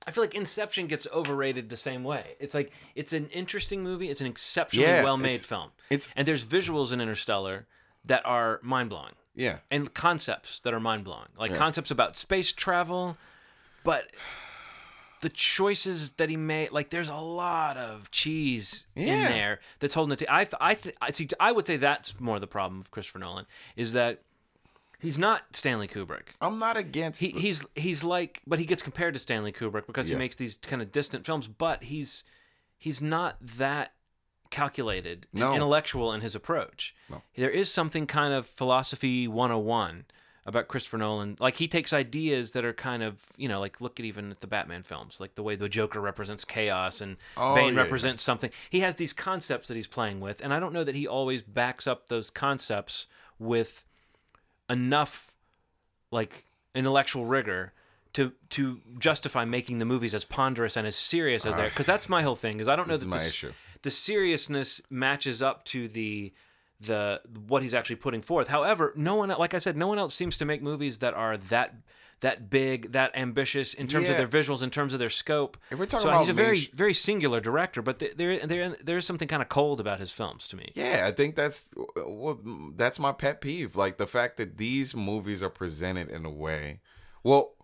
I feel like Inception gets overrated the same way. It's like it's an interesting movie. It's an exceptionally Yeah, well-made it's- film. it's- and there's visuals in Interstellar that are mind-blowing. Yeah. and concepts that are mind blowing, like Yeah. concepts about space travel, but the choices that he made, like there's a lot of cheese in there that's holding it. To, I, th- I, th- I see. I would say that's more the problem of Christopher Nolan is that he's not Stanley Kubrick. I'm not against He, he's he's like, but he gets compared to Stanley Kubrick because Yeah. he makes these kind of distant films. But he's he's not that calculated No. intellectual in his approach. No. There is something kind of philosophy 101 about Christopher Nolan. Like he takes ideas that are kind of, you know, like look at even at the Batman films, like the way the Joker represents chaos and Oh, Bane yeah, represents something. He has these concepts that he's playing with, and I don't know that he always backs up those concepts with enough like intellectual rigor to to justify making the movies as ponderous and as serious as they are. Because that's my whole thing. Is I don't know that the, the seriousness matches up to the the what he's actually putting forth. However, no one like I said, no one else seems to make movies that are that that big, that ambitious in terms of their visuals, in terms of their scope. If we're talking so about he's a very very singular director, but there there there there's something kind of cold about his films to me. Yeah, I think that's well, that's my pet peeve. Like the fact that these movies are presented in a way. Well,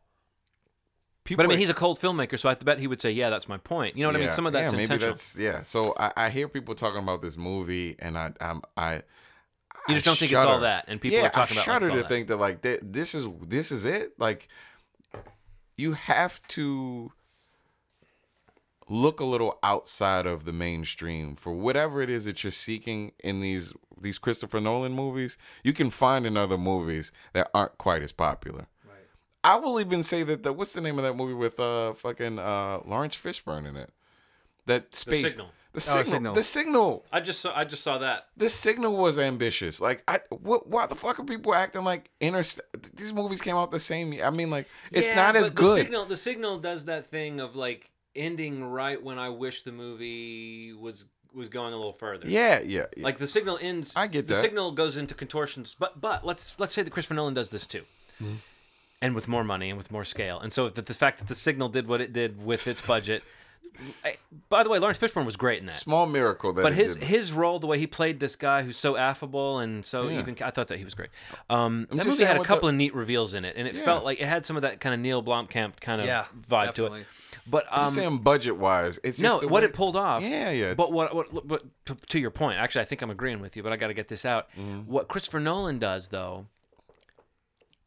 people. But I mean, he's a cold filmmaker, so I bet he would say, "Yeah, that's my point." You know what I mean? Some of that's yeah, maybe intentional. that's yeah. So I, I hear people talking about this movie, and I I'm, I. You just I don't think it's all that, and people yeah, are talking I about like, shudder it's all to that. think that like th- this is this is it. Like you have to look a little outside of the mainstream for whatever it is that you're seeking in these these Christopher Nolan movies. You can find in other movies that aren't quite as popular. I will even say that the what's the name of that movie with uh fucking uh Laurence Fishburne in it? That space Signal. The signal. Signal. The signal. I just saw, I just saw that. The signal was ambitious. Like I what why the fuck are people acting like Interst these movies came out the same year. I mean like it's Yeah, not as good. The signal, the signal does that thing of like ending right when I wish the movie was was going a little further. yeah, yeah, yeah. Like the signal ends. I get the that. signal goes into contortions, but but let's let's say that Christopher Nolan does this too, Mm-hmm. And with more money and with more scale, and so that the fact that the signal did what it did with its budget. I- by the way, Laurence Fishburne was great in that. small miracle that But his did. his role, the way he played this guy who's so affable and so Yeah. even, I thought that he was great. Um, that just movie had a couple the- of neat reveals in it, and it Yeah. felt like it had some of that kind of Neil Blomkamp kind of Yeah, vibe to it. But um, I'm saying budget wise, it's no, just what way- it pulled off. Yeah, yeah, But it's- what, what, what to, to your point, actually, I think I'm agreeing with you, but I got to get this out. Mm-hmm. What Christopher Nolan does, though,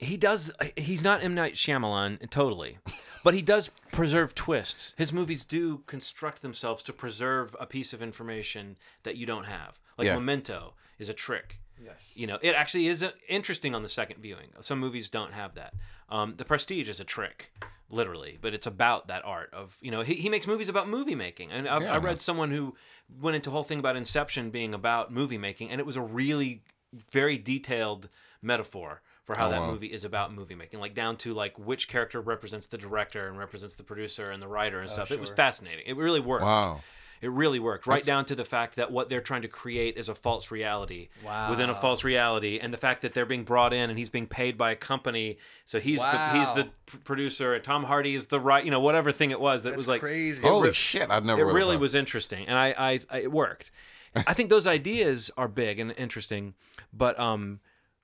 he does. He's not M Night Shyamalan totally, but he does preserve twists. His movies do construct themselves to preserve a piece of information that you don't have. Like Yeah. Memento is a trick. Yes. You know, it actually is uh, interesting on the second viewing. Some movies don't have that. Um, the Prestige is a trick, literally, but it's about that art of you know he, he makes movies about movie making. And I've, I read someone who went into a whole thing about Inception being about movie making, and it was a really very detailed metaphor for how Oh, that wow. movie is about movie making, like down to like which character represents the director and represents the producer and the writer and stuff. It was fascinating. It really worked. Wow. It really worked, right down to the fact that what they're trying to create is a false reality within a false reality, and the fact that they're being brought in and he's being paid by a company, so he's the he's the producer, and Tom Hardy is the right, you know, whatever thing it was that That's was like crazy. Holy re- shit, I've never it really really was interesting, and I, I, I it worked. I think those ideas are big and interesting, but um,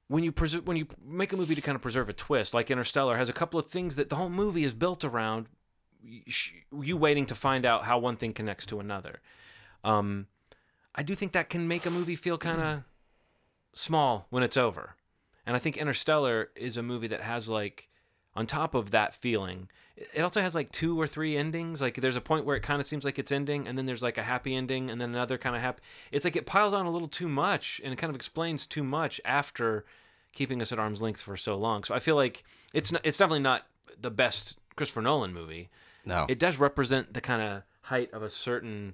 when you preserve, when you make a movie to kind of preserve a twist, like Interstellar has a couple of things that the whole movie is built around you waiting to find out how one thing connects to another. Um, I do think that can make a movie feel kind of small when it's over. And I think Interstellar is a movie that has like on top of that feeling, it also has like two or three endings. Like there's a point where it kind of seems like it's ending, and then there's like a happy ending, and then another kind of happy. It's like it piles on a little too much, and it kind of explains too much after keeping us at arm's length for so long. So I feel like it's not, it's definitely not the best Christopher Nolan movie. No. It does represent the kind of height of a certain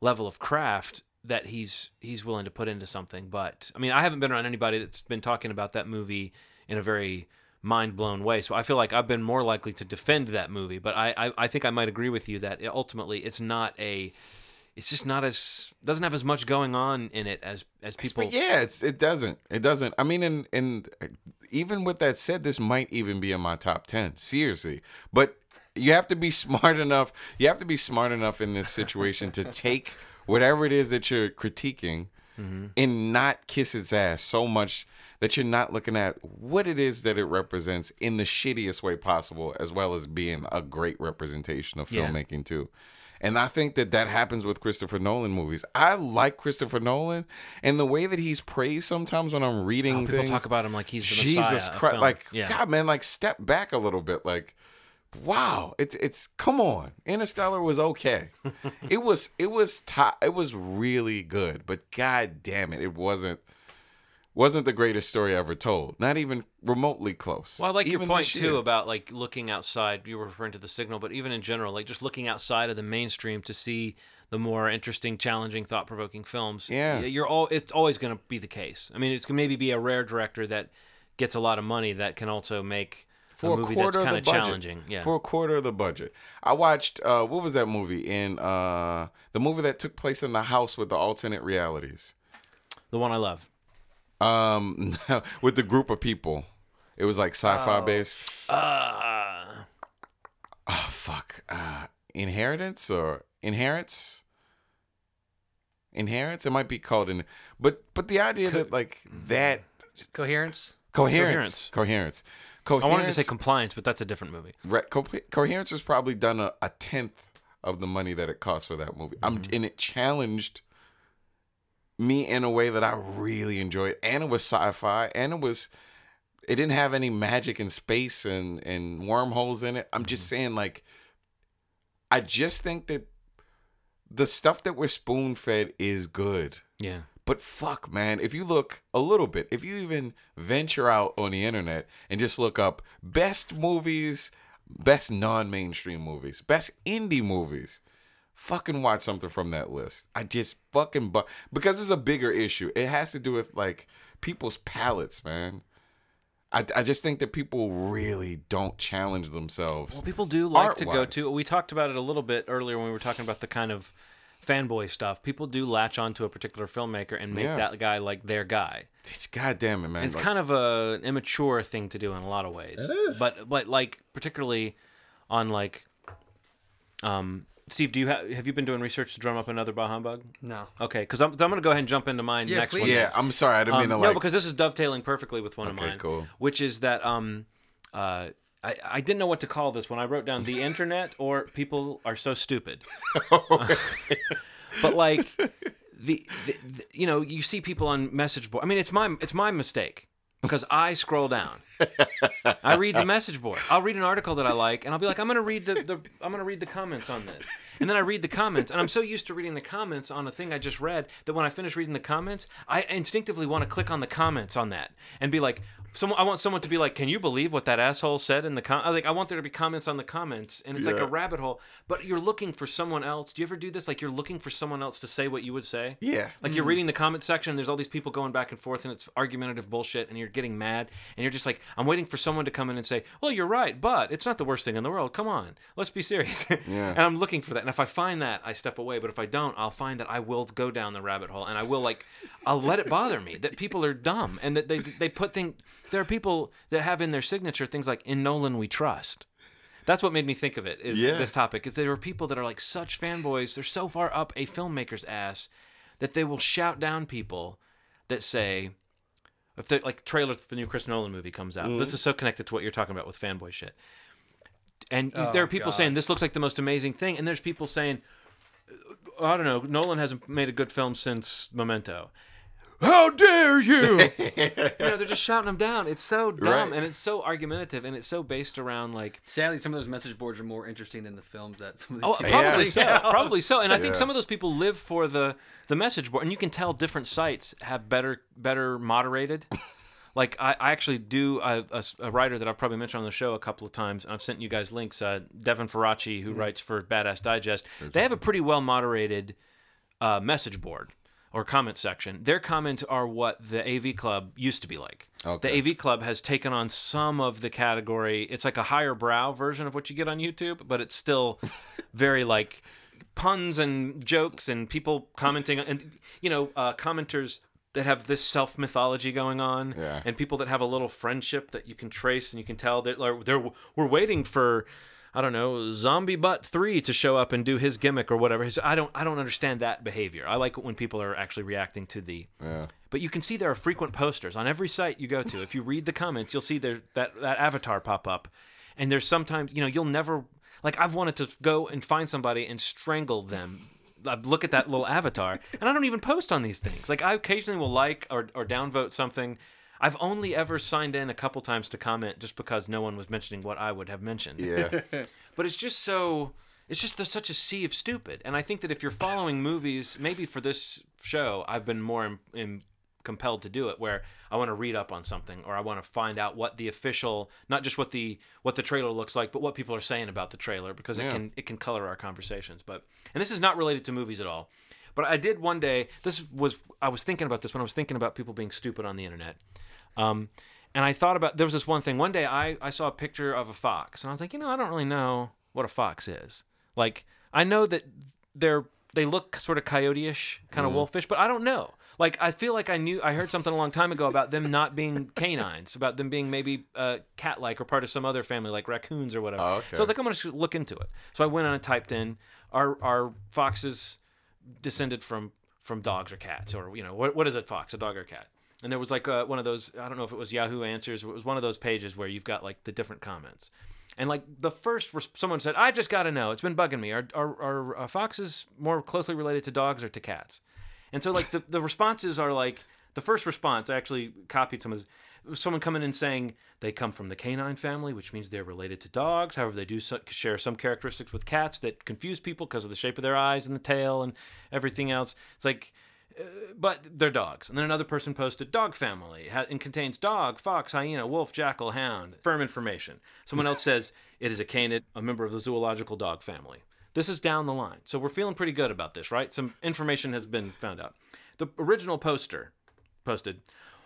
level of craft that he's he's willing to put into something. But I mean, I haven't been around anybody that's been talking about that movie in a very mind blown way. So I feel like I've been more likely to defend that movie. But I I, I think I might agree with you that it, ultimately it's not a it's just not as doesn't have as much going on in it as as people. But yeah, it's it doesn't. It doesn't. I mean, and and even with that said, this might even be in my top ten. Seriously, but you have to be smart enough. You have to be smart enough in this situation to take whatever it is that you're critiquing mm-hmm. and not kiss its ass so much that you're not looking at what it is that it represents in the shittiest way possible, as well as being a great representation of Yeah. filmmaking too. And I think that that happens with Christopher Nolan movies. I like Christopher Nolan, and the way that he's praised sometimes when I'm reading Oh, people things. talk about him like he's the Jesus Christ! Like yeah. God, man, like step back a little bit. Like, wow, it's it's come on. Interstellar was okay. it was it was top. It was really good, but god damn it, it wasn't. Wasn't the greatest story ever told. Not even remotely close. Well, I like Even your point too about like looking outside. You were referring to the signal, but even in general, like just looking outside of the mainstream to see the more interesting, challenging, thought-provoking films. Yeah. you're all. It's always going to be the case. I mean, it's gonna maybe be a rare director that gets a lot of money that can also make for a a movie quarter that's of kind the of budget. challenging. Yeah. For a quarter of the budget. I watched uh what was that movie in uh the movie that took place in the house with the alternate realities. the one I love. Um with the group of people. It was like sci-fi Oh. based. Uh, Oh fuck. Uh Inheritance or Inherence? Inherence? It might be called in but but the idea that like that Coherence. coherence. Coherence. Coherence. I wanted to say compliance, but that's a different movie. Re- Co- Coherence has probably done a, a tenth of the money that it cost for that movie. I'm Mm-hmm. and it challenged me in a way that I really enjoyed. And it was sci-fi, and it was it didn't have any magic and space and and wormholes in it. I'm just Mm-hmm. saying, like, I just think that the stuff that we're spoon fed is good. Yeah. But fuck, man, if you look a little bit, if you even venture out on the internet and just look up best movies, best non mainstream movies, best indie movies, fucking watch something from that list. I just fucking, bu- because it's a bigger issue. It has to do with like people's palates, man. I, I just think that people really don't challenge themselves. Well, people do like to go Art-wise. to. We talked about it a little bit earlier when we were talking about the kind of fanboy stuff. People do latch onto a particular filmmaker and make Yeah. that guy like their guy. It's goddamn it, man. It's Like, kind of a an immature thing to do in a lot of ways. But but like particularly on like um Steve, do you have have you been doing research to drum up another bah humbug? No. Okay, because I'm, I'm going to go ahead and jump into mine Yeah, next please. one. yeah, I'm sorry. I didn't Um, mean to no, like. because this is dovetailing perfectly with one of Okay, mine. cool. Which is that um, uh, I I didn't know what to call this when I wrote down the internet or people are so stupid. but like the, the, the you know you see people on message board. I mean it's my it's my mistake because I scroll down. I read the message board. I'll read an article that I like, and I'll be like, I'm gonna read the, the I'm gonna read the comments on this, and then I read the comments, and I'm so used to reading the comments on a thing I just read that when I finish reading the comments, I instinctively want to click on the comments on that and be like, someone I want someone to be like, can you believe what that asshole said in the com? Like I want there to be comments on the comments, and it's like a rabbit hole. But you're looking for someone else. Do you ever do this? Like you're looking for someone else to say what you would say. yeah. Like you're mm. reading the comment section, and there's all these people going back and forth, and it's argumentative bullshit, and you're getting mad, and you're just like, I'm waiting for someone to come in and say, "Well, you're right, but it's not the worst thing in the world. Come on, let's be serious." Yeah. and I'm looking for that, and if I find that, I step away. But if I don't, I'll find that I will go down the rabbit hole, and I will like, I'll let it bother me that people are dumb, and that they they put thing. There are people that have in their signature things like "In Nolan we trust." That's what made me think of it. Is Yeah. this topic? Is there are people that are like such fanboys. They're so far up a filmmaker's ass that they will shout down people that say, if they're like trailer for the new Chris Nolan movie comes out. Mm-hmm. This is so connected to what you're talking about with fanboy shit. And Oh, there are people God. saying this looks like the most amazing thing, and there's people saying, I don't know, Nolan hasn't made a good film since Memento. How dare you? you know, they're just shouting them down. It's so dumb, Right. and it's so argumentative, and it's so based around like Sadly, some of those message boards are more interesting than the films that some of these Oh, people probably Yeah. so. Probably so. And I think Yeah. some of those people live for the the message board, and you can tell different sites have better better moderated. like I, I actually do a, a s- a writer that I've probably mentioned on the show a couple of times. and I've sent you guys links. Uh, Devin Faraci, who writes for Badass Digest, they have a pretty well moderated uh, message board or comment section. Their comments are what the AV Club used to be like. Okay. The AV Club has taken on some of the category. It's like a higher brow version of what you get on YouTube, but it's still very like puns and jokes and people commenting and you know uh, commenters that have this self mythology going on Yeah. and people that have a little friendship that you can trace and you can tell that like, they're we're waiting for I don't know zombie butt 3 to show up and do his gimmick or whatever his, I don't I don't understand that behavior I like it when people are actually reacting to the Yeah. but you can see there are frequent posters on every site you go to. If you read the comments, you'll see there that that avatar pop up, and there's sometimes you know you'll never like I've wanted to go and find somebody and strangle them. I look at that little avatar, and I don't even post on these things. Like I occasionally will like or or downvote something. I've only ever signed in a couple times to comment just because no one was mentioning what I would have mentioned. Yeah. but it's just so it's just there's such a sea of stupid. And i think that if you're following movies maybe for this show i've been more in, in compelled to do it where I want to read up on something or I want to find out what the official not just what the what the trailer looks like but what people are saying about the trailer because it can it can color our conversations. But and this is not related to movies at all but I did one day this was I was thinking about this when I was thinking about people being stupid on the internet um, and I thought about there was this one thing. One day I, I saw a picture of a fox, and I was like, you know, I don't really know what a fox is. Like, I know that they're they look sort of coyote-ish, kind of wolfish, but I don't know. Like, I feel like I knew I heard something a long time ago about them not being canines, about them being maybe uh, cat-like or part of some other family, like raccoons or whatever. Oh, okay. So I was like, I'm gonna look into it. So I went on and typed in, are are foxes descended from from dogs or cats or you know what what is a fox a dog or cat? And there was like uh one of those i don't know if it was yahoo answers it was one of those pages where you've got like the different comments. And like the first res- someone said i've just got to know it's been bugging me. Are, are, are uh, foxes more closely related to dogs or to cats? And so like the, the responses are like the first response i actually copied some of this someone coming in saying they come from the canine family which means they're related to dogs. However they do share some characteristics with cats that confuse people because of the shape of their eyes and the tail and everything else. It's like uh, but they're dogs. And then another person posted dog family ha- and contains dog fox hyena wolf jackal hound. Firm information. Someone else says it is a canid a member of the zoological dog family. This is down the line. So we're feeling pretty good about this right? Some information has been found out. The original poster posted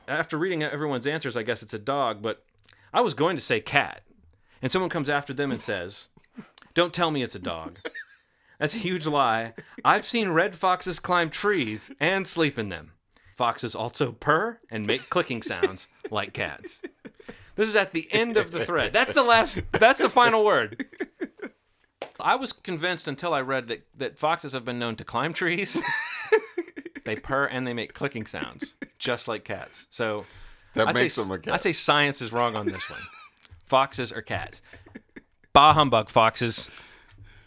after reading everyone's answers i guess it's a dog but i was going to say cat. And someone comes after them and says don't tell me it's a dog. That's a huge lie. I've seen red foxes climb trees and sleep in them. Foxes also purr and make clicking sounds like cats. This is at the end of the thread. That's the last that's the final word. I was convinced until I read that, that foxes have been known to climb trees. they purr and they make clicking sounds, just like cats. So That I makes say, them a cat. I say science is wrong on this one. Foxes are cats. Bah humbug, foxes.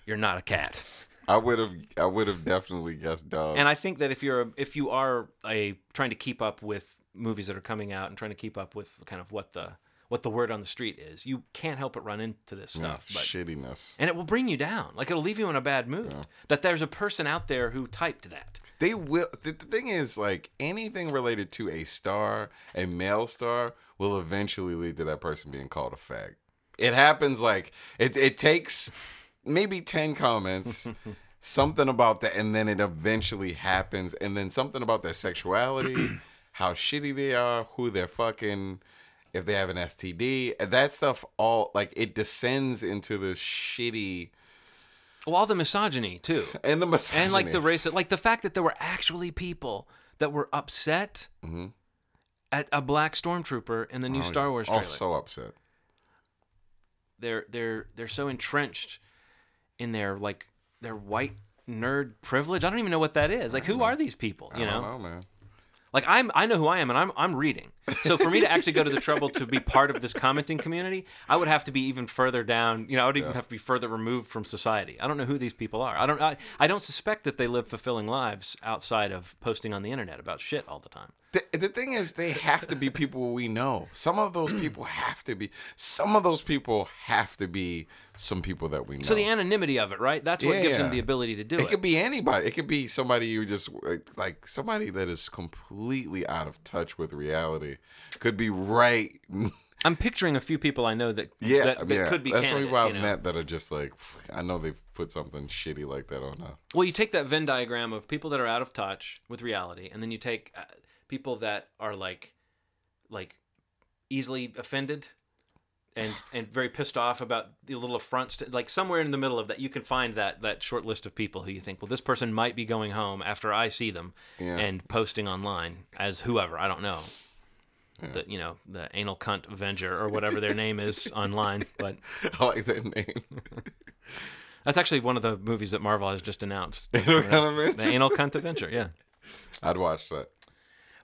You're not a cat. I would have I would have definitely guessed dog. And I think that if you're a, if you are a trying to keep up with movies that are coming out and trying to keep up with kind of what the what the word on the street is, you can't help but run into this stuff. but shittiness. and it will bring you down. Like it'll leave you in a bad mood. That there's a person out there who typed that. They will. The, the thing is, like anything related to a star, a male star, will eventually lead to that person being called a fag. It happens. Like it. It takes maybe ten comments, something about that, and then it eventually happens, and then something about their sexuality, how shitty they are, who they're fucking. If they have an STD, that stuff all like it descends into this shitty Well, all the misogyny too, and the misogyny. and like the race, like the fact that there were actually people that were upset mm-hmm. at a black stormtrooper in the new oh, Star Wars oh, trailer. Oh, so upset. they're they're they're so entrenched in their like their white nerd privilege. I don't even know what that is. Like, who are these people? You I know, don't know, man. Like I'm, I know who I am, and I'm, I'm reading. So for me to actually go to the trouble to be part of this commenting community, I would have to be even further down. You know, I would even have to be further removed from society. I don't know who these people are. I don't, I, I don't suspect that they live fulfilling lives outside of posting on the internet about shit all the time. The, the thing is, they have to be people we know. Some of those people have to be. Some of those people have to be some people that we know. So the anonymity of it, right? That's what gives them the ability to do it it. could be anybody. It could be somebody you just like somebody that is completely out of touch with reality. Could be right. I'm picturing a few people I know that Yeah, that, that yeah. could be That's candidates. people I've you know? met that are just like. I know they've put something shitty like that on. A, Well, you take that Venn diagram of people that are out of touch with reality, and then you take uh, people that are like, like, easily offended, and and very pissed off about the little affronts. To, like somewhere in the middle of that, you can find that that short list of people who you think, well, this person might be going home after I see them Yeah. and posting online as whoever I don't know. The you know the anal cunt Avenger or whatever their name is online, but I like that name. that's actually one of the movies that Marvel has just announced. You know what the anal cunt Avenger, yeah. I'd watch that.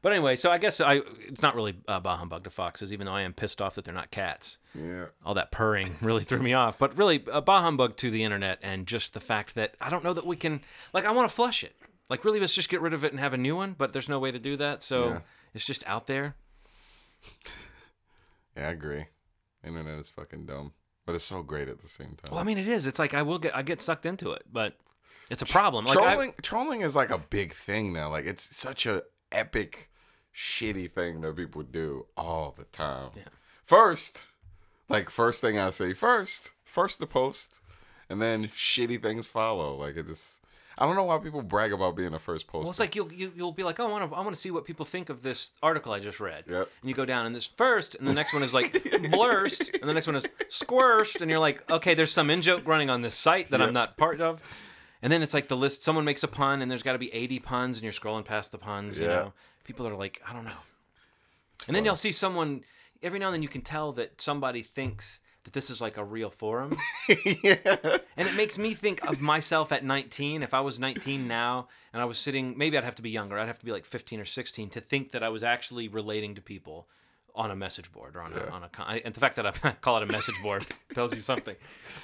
But anyway, so I guess I it's not really uh, bah humbug to foxes, even though I am pissed off that they're not cats. Yeah. All that purring really threw me off. But really, uh, bah humbug to the internet and just the fact that I don't know that we can like I want to flush it. Like really, let's just get rid of it and have a new one. But there's no way to do that, so Yeah. it's just out there. Yeah, I agree. Internet is fucking dumb, but it's so great at the same time. Well, I mean, it is. It's like I will get I get sucked into it, but it's a problem. Like trolling trolling is like a big thing now. Like it's such a epic shitty thing that people do all the time. Yeah. First, like first thing I say first, first to post, and then shitty things follow. Like it just, I don't know why people brag about being the first post. Well, it's like you'll you, you'll be like, oh, I want to I want to see what people think of this article I just read. Yep. And you go down and this first, and the next one is like blurst, and the next one is squirst, and you're like, okay, there's some in joke running on this site that Yep. I'm not part of. And then it's like the list. Someone makes a pun, and there's got to be 80 puns, and you're scrolling past the puns. You Yeah. know, people are like, I don't know. and then you'll see someone. Every now and then, you can tell that somebody thinks that this is like a real forum. yeah. And it makes me think of myself at 19. If I was 19 now and I was sitting, maybe I'd have to be younger. I'd have to be like 15 or 16 to think that I was actually relating to people on a message board or on, a, on a con- and the fact that I call it a message board tells you something.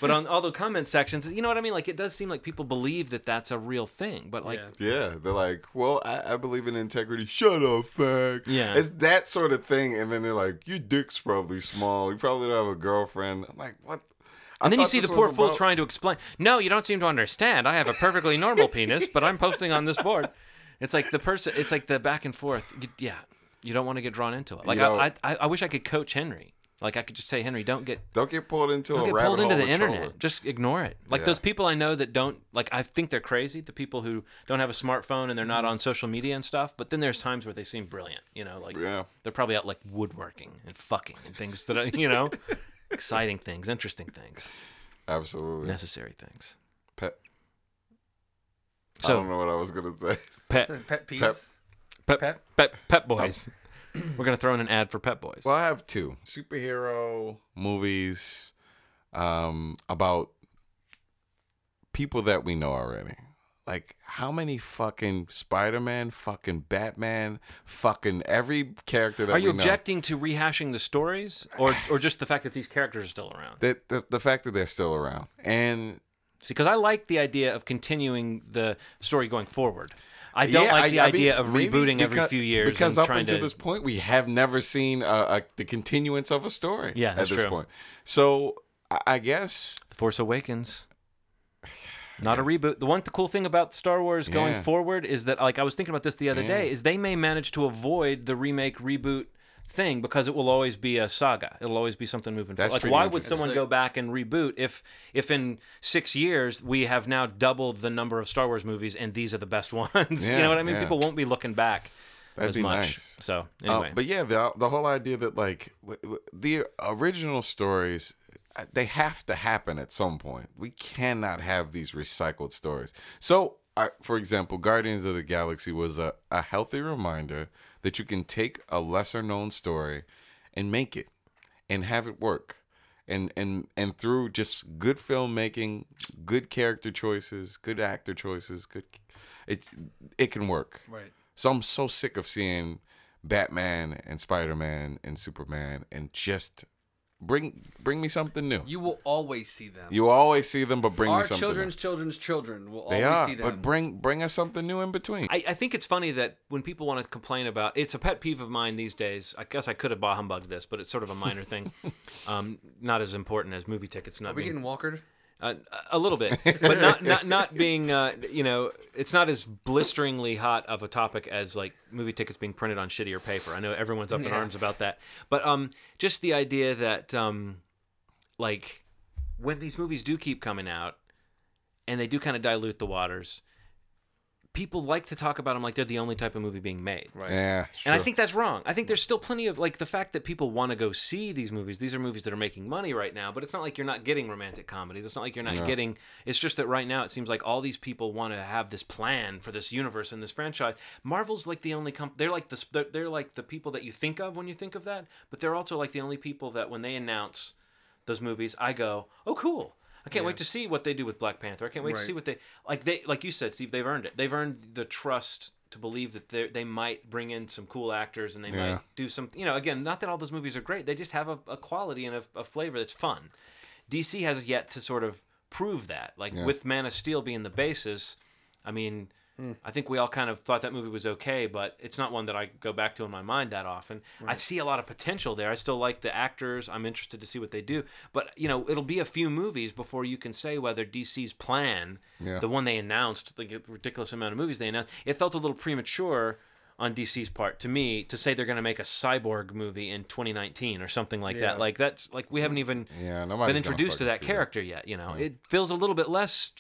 But on all the comment sections, you know what I mean? Like it does seem like people believe that that's a real thing, but like Yeah. Yeah, they're like, well, I, I believe in integrity. Shut up, fag. Yeah. It's that sort of thing. And then they're like, your dick's probably small. You probably don't have a girlfriend. I'm like, what? I And then you see the poor was fool about- trying to explain. No, you don't seem to understand. I have a perfectly normal penis, but I'm posting on this board. It's like the person. It's like the back and forth. Yeah, you don't want to get drawn into it. Like You know- I, I, I wish I could coach Henry. Like I could just say, Henry, don't get Don't get pulled into don't a get rabbit pulled into hole the internet. trolling. Just ignore it. Like Yeah. those people I know that don't like. I think they're crazy. The people who don't have a smartphone and they're Mm-hmm. not on social media and stuff. But then there's times where they seem brilliant. You know, like Yeah. they're probably out like woodworking and fucking and things that I, you know, exciting things, interesting things, Absolutely. necessary things. Pet. I don't know what I was going to say. pet Pet peeves. Pep. Pep, Pep? Pep, Pep Boys. We're gonna throw in an ad for Pep Boys. Well, I have two superhero movies um, about people that we know already. Like, how many fucking Spider Man, fucking Batman, fucking every character that Are you we know. objecting to rehashing the stories, or or just the fact that these characters are still around? The, the, the fact that they're still around. And See, because I like the idea of continuing the story going forward. I don't Yeah, like the I idea mean, of rebooting every few years Because and up until to. this point, we have never seen uh, a, the continuance of a story. Yeah, that's at this true. point. So I, I guess The Force Awakens. Not a reboot. The one the cool thing about Star Wars going Yeah. forward is that like I was thinking about this the other Yeah. day is they may manage to avoid the remake reboot thing because it will always be a saga. It'll always be something moving That's forward. Like why would interesting. someone go back and reboot if if in 6 years we have now doubled the number of Star Wars movies and these are the best ones. you know what I mean? yeah. People won't be looking back That'd as be much. nice. So, Uh, anyway. but yeah, the the whole idea that like w- w- the original stories, uh, they have to happen at some point. We cannot have these recycled stories. So, I, for example, Guardians of the Galaxy was a, a healthy reminder that you can take a lesser known story and make it and have it work. And, and and through just good filmmaking, good character choices, good actor choices, good it it can work. Right. So I'm so sick of seeing Batman and Spider Man and Superman and just bring bring me something new. You, You will always see them. You will always see them, but bring Our me something children's new. children's children will They always are, see them. but bring bring us something new in between. I, I think it's funny that when people want to complain about it's a pet peeve of mine these days. I guess I could have bah humbugged this, but it's sort of a minor thing, um, not as important as movie tickets. Not Are we being, getting walkered? Uh, a little bit, but not not not being uh, you know it's not as blisteringly hot of a topic as like movie tickets being printed on shittier paper. I know everyone's up in Yeah. arms about that, but um, just the idea that um, like when these movies do keep coming out and they do kind of dilute the waters. People like to talk about them like they're the only type of movie being made. Right. yeah, it's And I think that's wrong. I think there's still plenty of like the fact that people want to go see these movies. These are movies that are making money right now, but it's not like you're not getting romantic comedies. It's not like you're not No. getting. It's just that right now it seems like all these people want to have this plan for this universe and this franchise. Marvel's like the only comp. They're like the they're, they're like the people that you think of when you think of that, but they're also like the only people that when they announce those movies, I go, oh cool. I can't wait to see what they do with Black Panther. I can't wait to see what they like. They like you said, Steve. They've earned it. They've earned the trust to believe that they they might bring in some cool actors and they Yeah. might do some. You know, again, not that all those movies are great. They just have a, a quality and a, a flavor that's fun. DC has yet to sort of prove that. Like Yeah. with Man of Steel being the basis, I mean, I think we all kind of thought that movie was okay, but it's not one that I go back to in my mind that often. I see a lot of potential there. I still like the actors. I'm interested to see what they do. But, you know, it'll be a few movies before you can say whether DC's plan, Yeah. the one they announced, the ridiculous amount of movies they announced, it felt a little premature on DC's part to me to say they're going to make a cyborg movie in 2019 or something like Yeah. that. Like that's like we haven't even Yeah, been introduced to that character yet. You know, it feels a little bit less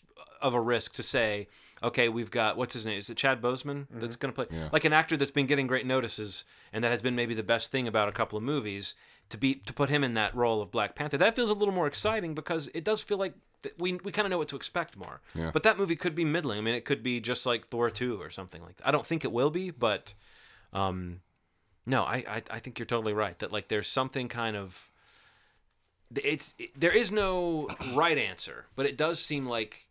of a risk to say, okay, we've got what's his name? Is it Chad Boseman that's going to play Yeah. like an actor that's been getting great notices and that has been maybe the best thing about a couple of movies to be to put him in that role of Black Panther. That feels a little more exciting because it does feel like th- we we kind of know what to expect more. Yeah. But that movie could be middling. I mean, it could be just like Thor 2 or something like that. I don't think it will be, but um no, I, I I think you're totally right that like there's something kind of it's it, there is no right answer, but it does seem like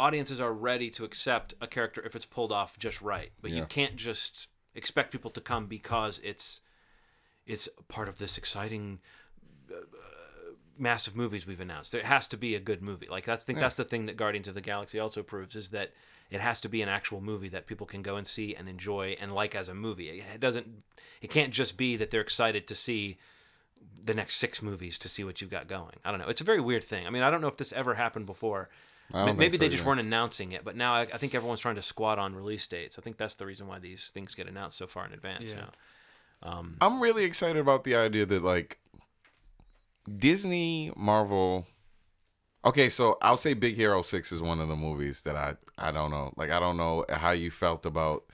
audiences are ready to accept a character if it's pulled off just right. But you can't just expect people to come because it's it's part of this exciting uh, massive movies we've announced. There has to be a good movie. Like that's I think that's the thing that Guardians of the Galaxy also proves is that it has to be an actual movie that people can go and see and enjoy and like as a movie. It doesn't it can't just be that they're excited to see the next six movies to see what you've got going. I don't know. It's a very weird thing. I mean, I don't know if this ever happened before. I don't M- think Maybe so they just either. weren't announcing it, but now I, I think everyone's trying to squat on release dates. I think that's the reason why these things get announced so far in advance Yeah. now. Um, I'm really excited about the idea that like Disney, Marvel. Okay, so I'll say Big Hero Six is one of the movies that I I don't know. Like I don't know how you felt about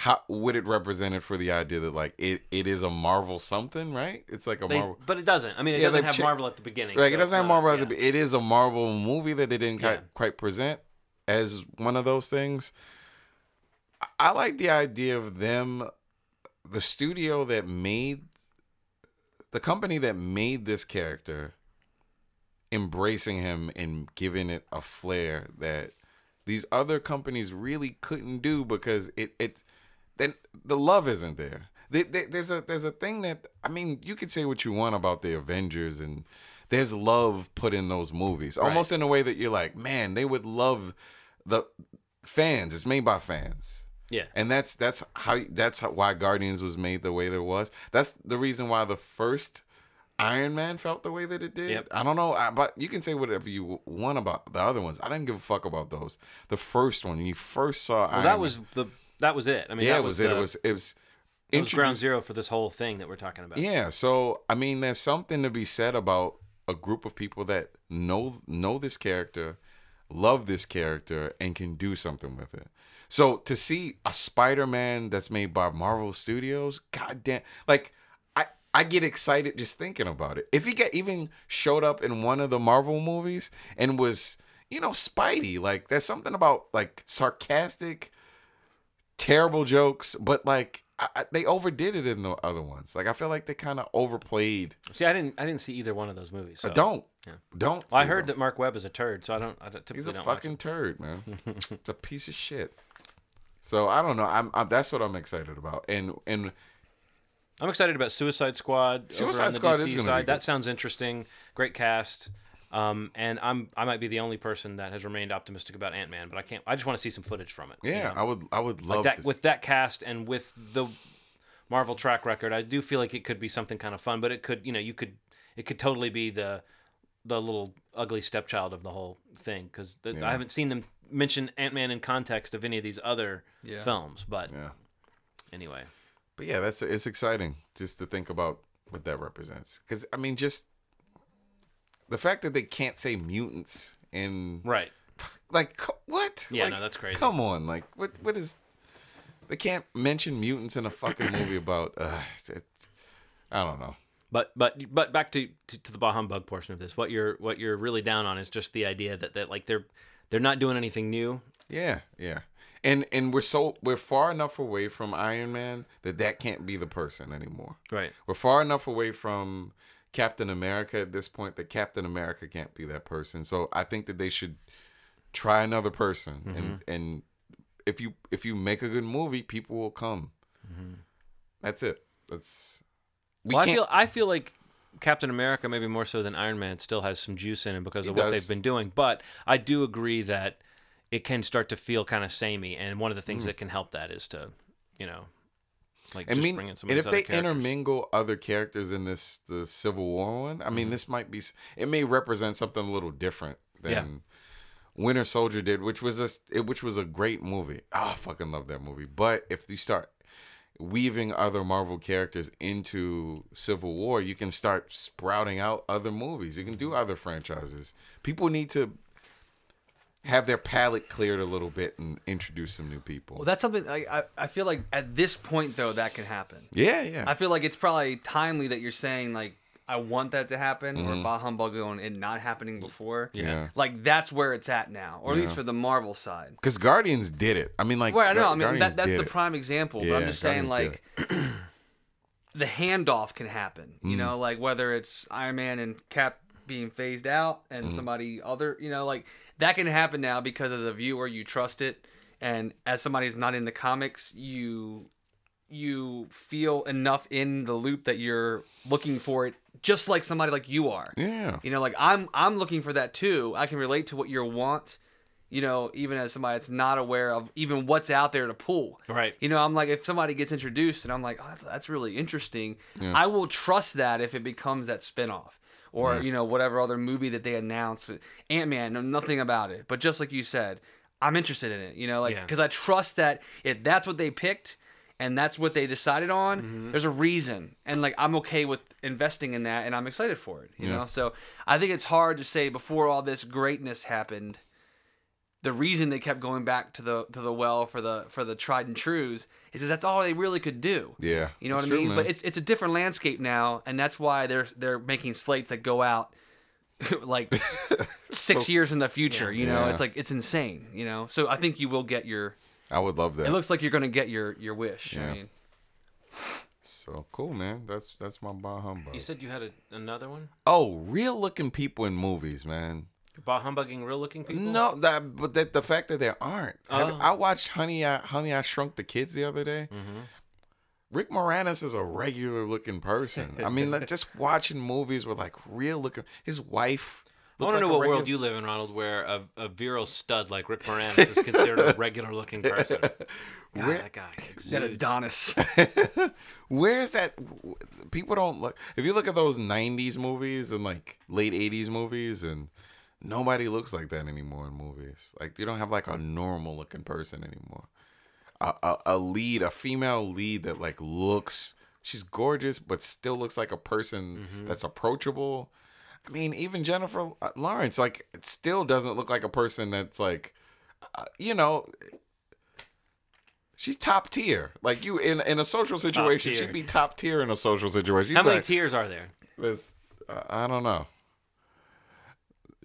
how what it represented for the idea that like it, it is a Marvel something, right? It's like a They, Marvel. but it doesn't. I mean, it Yeah, doesn't have Marvel at the beginning. Like so it doesn't have not- Marvel. yeah. the It is a Marvel movie that they didn't Yeah. quite, quite present as one of those things. I- I like the idea of them, the studio that made, the company that made this character, embracing him and giving it a flair that these other companies really couldn't do because it it then the love isn't there. There- there- There's a there's a thing that I mean you could say what you want about the Avengers and there's love put in those movies almost in a way that you're like man they would love the fans. It's made by fans. Yeah. and that's that's how that's how, why Guardians was made the way there was. That's the reason why the first Iron Man felt the way that it did. Yep. I don't know I, but you can say whatever you want about the other ones. I didn't give a fuck about those. The first one when you first saw Well, Iron that Man- was the that was it. I mean, yeah, that it was, the, it. It was it was it was ground zero for this whole thing that we're talking about. Yeah, so I mean, there's something to be said about a group of people that know know this character, love this character, and can do something with it. So to see a Spider-Man that's made by Marvel Studios, goddamn, like I I get excited just thinking about it. If he get even showed up in one of the Marvel movies and was you know Spidey, like there's something about like sarcastic terrible jokes, but like I, they overdid it in the other ones. Like I feel like they kind of overplayed. See, I didn't I didn't see either one of those movies. So. I don't, yeah. don't. Well, I heard them. that Marc Webb is a turd, so I don't. I don't typically he's a don't fucking turd, man. it's a piece of shit. So I don't know. I'm, I'm that's what I'm excited about, and and I'm excited about Suicide Squad. Suicide Squad DC is be side. That sounds interesting. Great cast. Um, and I'm I might be the only person that has remained optimistic about Ant Man, but I can't. I just want to see some footage from it. you yeah, know? I would I would love like that to. with that cast and with the Marvel track record. I do feel like it could be something kind of fun, but it could you know you could it could totally be the the little ugly stepchild of the whole thing because Yeah. I haven't seen them mention Ant Man in context of any of these other Yeah. films. But yeah, anyway, but yeah, that's it's exciting just to think about what that represents. Because I mean, just the fact that they can't say mutants in right? like what? Yeah, Like, no, that's crazy. Come on, like what? What is? They can't mention mutants in a fucking movie about. Uh, it, I don't know. But but but back to, to to the bah humbug portion of this. What you're what you're really down on is just the idea that that like they're they're not doing anything new. Yeah, yeah. And and we're so we're far enough away from Iron Man that that can't be the person anymore. Right. We're far enough away from Captain America at this point that Captain America can't be that person. So I think that they should try another person and mm-hmm. and if you if you make a good movie, people will come. Mm-hmm. That's it. That's we well, I feel I feel like Captain America, maybe more so than Iron Man, still has some juice in him because of what does. they've been doing. But I do agree that it can start to feel kind of samey, and one of the things mm. that can help that is to, you know, like I just mean, and if they characters. intermingle other characters in this the Civil War one, I mean, this might be it may represent something a little different than Mm-hmm. Yeah. Winter Soldier did, which was a it, which was a great movie. Oh, I fucking love that movie. But if you start weaving other Marvel characters into Civil War, you can start sprouting out other movies. You can do other franchises. People need to have their palette cleared a little bit and introduce some new people. Well, that's something I, I I feel like at this point though that can happen. yeah, yeah. I feel like it's probably timely that you're saying like I want that to happen Mm-hmm. or bah humbug and it not happening before. yeah. Like that's where it's at now, or at least for the Marvel side. Because Guardians did it. I mean, like, Well, I know. Gu- I mean, that, that's the prime example. Yeah, but I'm Yeah, just saying, Guardians like, the handoff can happen. You Mm. know, like whether it's Iron Man and Cap being phased out and Mm. somebody other, you know, like that can happen now because as a viewer you trust it, and as somebody who's not in the comics, you you feel enough in the loop that you're looking for it, just like somebody like you are. Yeah. You know, like I'm I'm looking for that too. I can relate to what you want. You know, even as somebody that's not aware of even what's out there to pull. Right. You know, I'm like, if somebody gets introduced and I'm like, oh, that's, that's really interesting, Yeah. I will trust that if it becomes that spinoff or, you know, whatever other movie that they announced. Ant Man, know nothing about it. But just like you said, I'm interested in it, you know, like, Yeah. because I trust that if that's what they picked and that's what they decided on, Mm-hmm. there's a reason. And like, I'm okay with investing in that and I'm excited for it, you Yeah. know? So I think it's hard to say before all this greatness happened the reason they kept going back to the to the well for the for the tried and trues is because that's all they really could do. Yeah. You know what I mean? man. But it's it's a different landscape now, and that's why they're they're making slates that go out like six So- years in the future. You know, Yeah. it's like it's insane. You know, so I think you will get your. I would love that. It looks like you're gonna get your your wish. Yeah. I mean, so cool, man. That's that's my bah humbug. You said you had a, another one? oh, real looking people in movies, man. You're bah humbugging real looking people? No, that but that the fact that there aren't. Have- Oh. I watched Honey I Honey I Shrunk the Kids the other day. Mm-hmm. Rick Moranis is a regular looking person. I mean, like, just watching movies with like real looking. His wife. I looked want to like know a what world you live in, Ronald, where a, a virile stud like Rick Moranis is considered a regular looking person. God, Where- that guy. that. Adonis. Where's that? People don't look. If you look at those '90s movies and like late '80s movies, and nobody looks like that anymore in movies. Like you don't have like a normal looking person anymore. A, a, a lead, a female lead that like looks. She's gorgeous, but still looks like a person that's approachable. I mean, even Jennifer uh, Lawrence, like, it still doesn't look like a person that's like, uh, you know, she's top tier. Like you in in a social situation, she'd be top tier in a social situation. You'd How many like, tiers are there? this, uh, I don't know.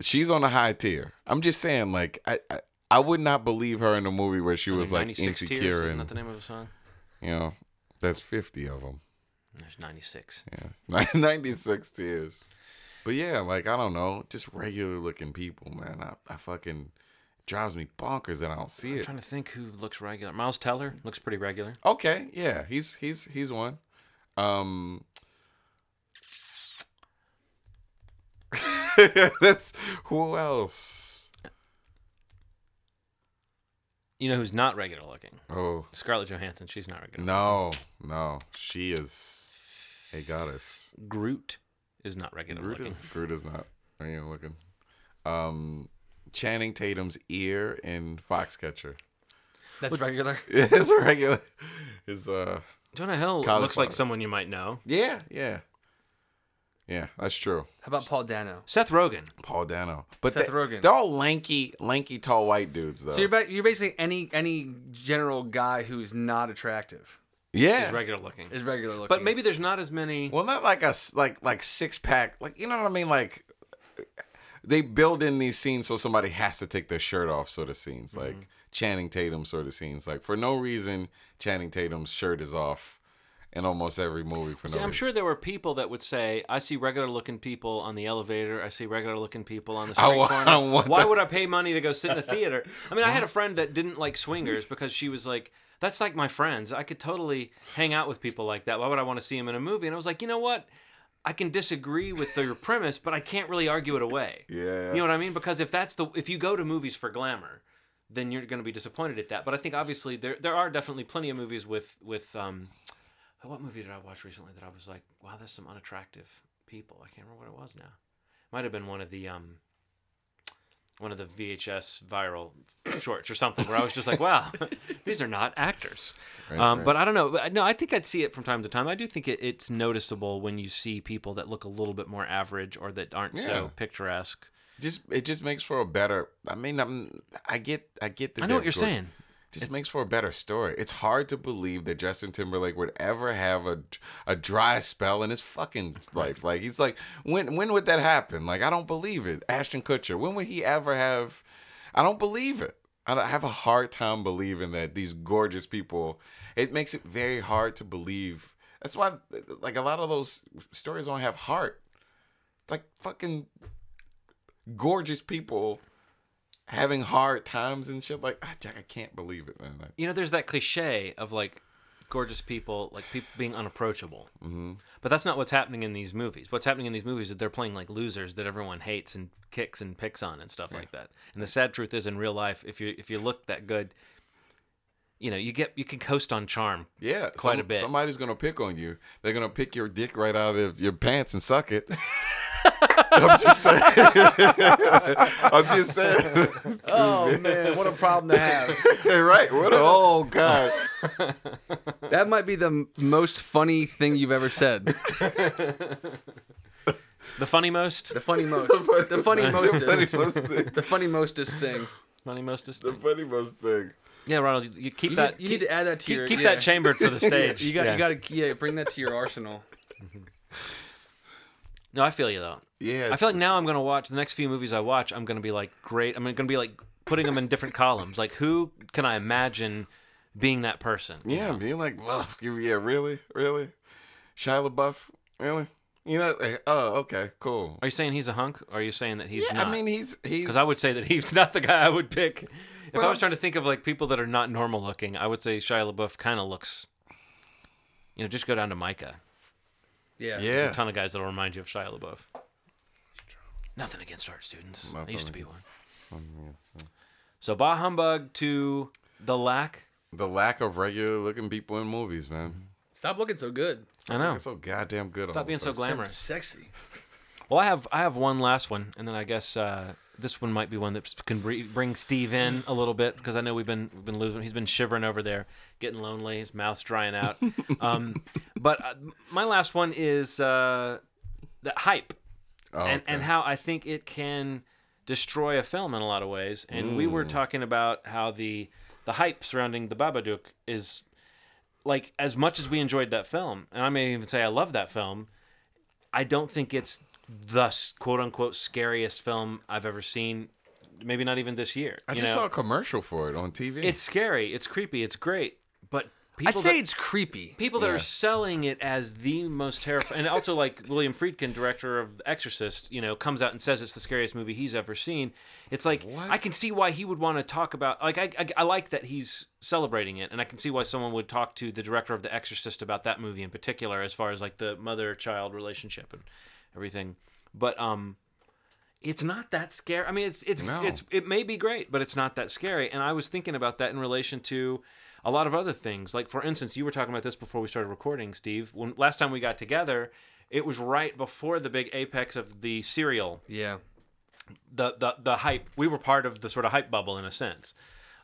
She's on a high tier. I'm just saying, like, I, I I would not believe her in a movie where she was like 96 insecure tiers? Isn't and that the name of the song? you know, there's 50 of them. There's 96. Yes, 96 tiers. But yeah, like I don't know, just regular looking people, man. I, I fucking drives me bonkers that I don't see I'm it. trying to think who looks regular. Miles Teller looks pretty regular. Okay, yeah, he's he's he's one. Um That's who else? You know who's not regular looking? Oh Scarlett Johansson. She's not regular. no, no, she is a goddess. Groot is not regular Groot looking. is Groot is not. Are you looking? Um, Channing Tatum's ear in Foxcatcher. That's regular. It's regular. Is uh Jonah Hill looks like someone you might know. yeah yeah yeah that's true. How about Paul Dano? Seth Rogen. Paul Dano, but Seth they, Rogen. they're all lanky, lanky, tall white dudes though. So you're, ba- you're basically any any general guy who's not attractive yeah. Is regular looking. is regular looking. But maybe there's not as many. Well, not like a s- like like six pack, like you know what I mean. Like they build in these scenes so somebody has to take their shirt off, sort of scenes, Mm-hmm. like Channing Tatum sort of scenes. Like for no reason, Channing Tatum's shirt is off in almost every movie for See, no I'm reason. sure there were people that would say, "I see regular looking people on the elevator. I see regular looking people on the street wa- corner. Why that." would I pay money to go sit in a theater?" I mean, I had a friend that didn't like swingers because she was like, "That's like my friends. I could totally hang out with people like that. Why would I want to see them in a movie?" And I was like, "You know what? I can disagree with your premise, but I can't really argue it away. Yeah. You know what I mean? Because if that's the if you go to movies for glamour, then you're going to be disappointed at that. But I think obviously there there are definitely plenty of movies with with um, what movie did I watch recently that I was like, wow, that's some unattractive people. I can't remember what it was now. Might have been one of the um, one of the VHS viral shorts or something where I was just like, wow, these are not actors. Right, um, right. But I don't know. No, I think I'd see it from time to time. I do think it, it's noticeable when you see people that look a little bit more average or that aren't Yeah. so picturesque. just it just makes for a better. I mean, I'm, I get I get the. I know what you're saying. Just makes for a better story. It's hard to believe that Justin Timberlake would ever have a a dry spell in his fucking life. Like he's like, when when would that happen? Like I don't believe it. Ashton Kutcher, when would he ever have? I don't believe it. I I have a hard time believing that these gorgeous people. It makes it very hard to believe. That's why, like a lot of those stories don't have heart. It's like fucking gorgeous people having hard times and shit. Like I, I can't believe it, man. Like, You know, there's that cliche of like gorgeous people, like people being unapproachable. Mm-hmm. But that's not what's happening in these movies. What's happening in these movies is they're playing like losers that everyone hates and kicks and picks on and stuff like that. And the sad truth is, in real life, if you if you look that good, you know, you get you can coast on charm. Yeah, Quite some- a bit. Somebody's gonna pick on you. They're gonna pick your dick right out of your pants and suck it. I'm just saying. I'm just saying. Oh man, what a problem to have. right? What a oh god. That might be the m- most funny thing you've ever said. The funny most, The funny most. The funny most. The mostest. funny most thing. The funny mostest thing. funny mostest. The funny most thing. Yeah, Ronald, you, you keep You, that. need, you keep, need to add that to keep, your. keep yeah. that chambered for the stage. You got. yeah. You got to. Yeah, bring that to your arsenal. No, I feel you though. Yeah. I feel like now I'm gonna watch the next few movies I watch. I'm gonna be like, great. I'm gonna be like putting them in different columns. Like, who can I imagine being that person? Yeah, being like, well, yeah, really, really, Shia LaBeouf, really? You know? like, oh, okay, cool. Are you saying he's a hunk? Or are you saying that he's Yeah, not? I mean, he's he's. because I would say that he's not the guy I would pick. If I was trying to think of like people that are not normal looking, I would say Shia LaBeouf kind of looks. You know, just go down to MICA. Yeah. There's a ton of guys that'll remind you of Shia LaBeouf. Nothing against art students. I used to be one. So bah humbug to the lack. The lack of regular looking people in movies, man. Stop looking so good. I know. It's so goddamn good. Stop all being the so time. glamorous. Sexy. Well, I have I have one last one, and then I guess uh, this one might be one that can bring Steve in a little bit because I know we've been we've been losing. He's been shivering over there, getting lonely. His mouth's drying out. um, but uh, my last one is uh, the hype, Oh, and okay. and how I think it can destroy a film in a lot of ways. And we were talking about how the the hype surrounding the Babadook is like as much as we enjoyed that film, and I may even say I love that film. I don't think it's the quote unquote scariest film I've ever seen. Maybe not even this year. I you just know? saw a commercial for it on TV. It's scary. It's creepy. It's great. But people I'd say that, it's creepy. people that are selling it as the most terrifying, and also like William Friedkin, director of The Exorcist, you know, comes out and says it's the scariest movie he's ever seen. It's like What? I can see why he would want to talk about. Like I, I, I like that he's celebrating it, and I can see why someone would talk to the director of The Exorcist about that movie in particular, as far as like the mother-child relationship and everything. But um, it's not that scary. I mean, it's it's No. it's it may be great, but it's not that scary. And I was thinking about that in relation to a lot of other things. Like for instance, you were talking about this before we started recording, Steve. When last time we got together, it was right before the big apex of the serial Yeah. the the the hype. We were part of the sort of hype bubble in a sense.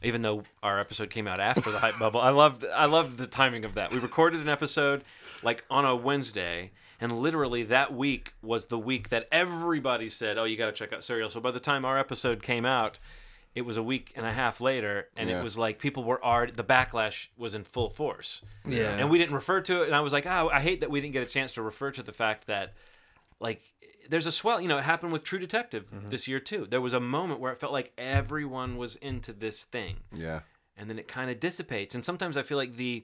Even though our episode came out after the hype bubble, I loved I loved the timing of that. We recorded an episode like on a Wednesday, and literally that week was the week that everybody said, "Oh, you got to check out Serial." So by the time our episode came out, it was a week and a half later, and Yeah. it was like people were already the backlash was in full force. Yeah. And we didn't refer to it, and I was like, "Oh, I hate that we didn't get a chance to refer to the fact that like there's a swell you know it happened with true detective mm-hmm. this year too there was a moment where it felt like everyone was into this thing yeah. and then it kind of dissipates and sometimes i feel like the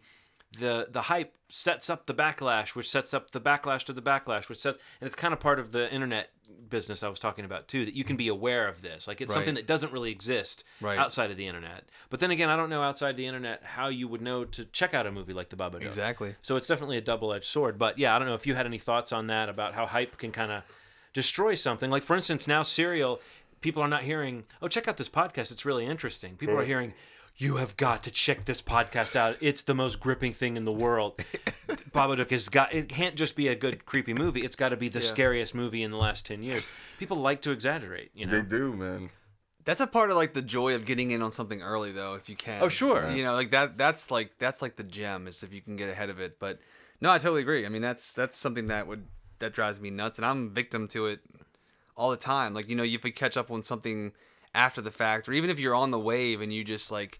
the the hype sets up the backlash which sets up the backlash to the backlash which sets and it's kind of part of the internet business i was talking about too that you can be aware of this like it's something that doesn't really exist Right. outside of the internet but then again i don't know outside the internet how you would know to check out a movie like the Babadook. Exactly. So it's definitely a double-edged sword. But yeah, I don't know if you had any thoughts on that about how hype can kind of destroy something. Like for instance, now Serial, people are not hearing, "Oh, check out this podcast. It's really interesting." People are mm. hearing, "You have got to check this podcast out. It's the most gripping thing in the world." Babadook has got. It can't just be a good creepy movie. It's got to be the Yeah. scariest movie in the last ten years. People like to exaggerate, you know. They do, man. That's a part of like the joy of getting in on something early, though, if you can. Oh, sure. You know, like that. That's like that's like the gem is if you can get ahead of it. But no, I totally agree. I mean, that's that's something that would that drives me nuts, and I'm victim to it all the time. Like you know, if we catch up on something after the fact, or even if you're on the wave and you just like.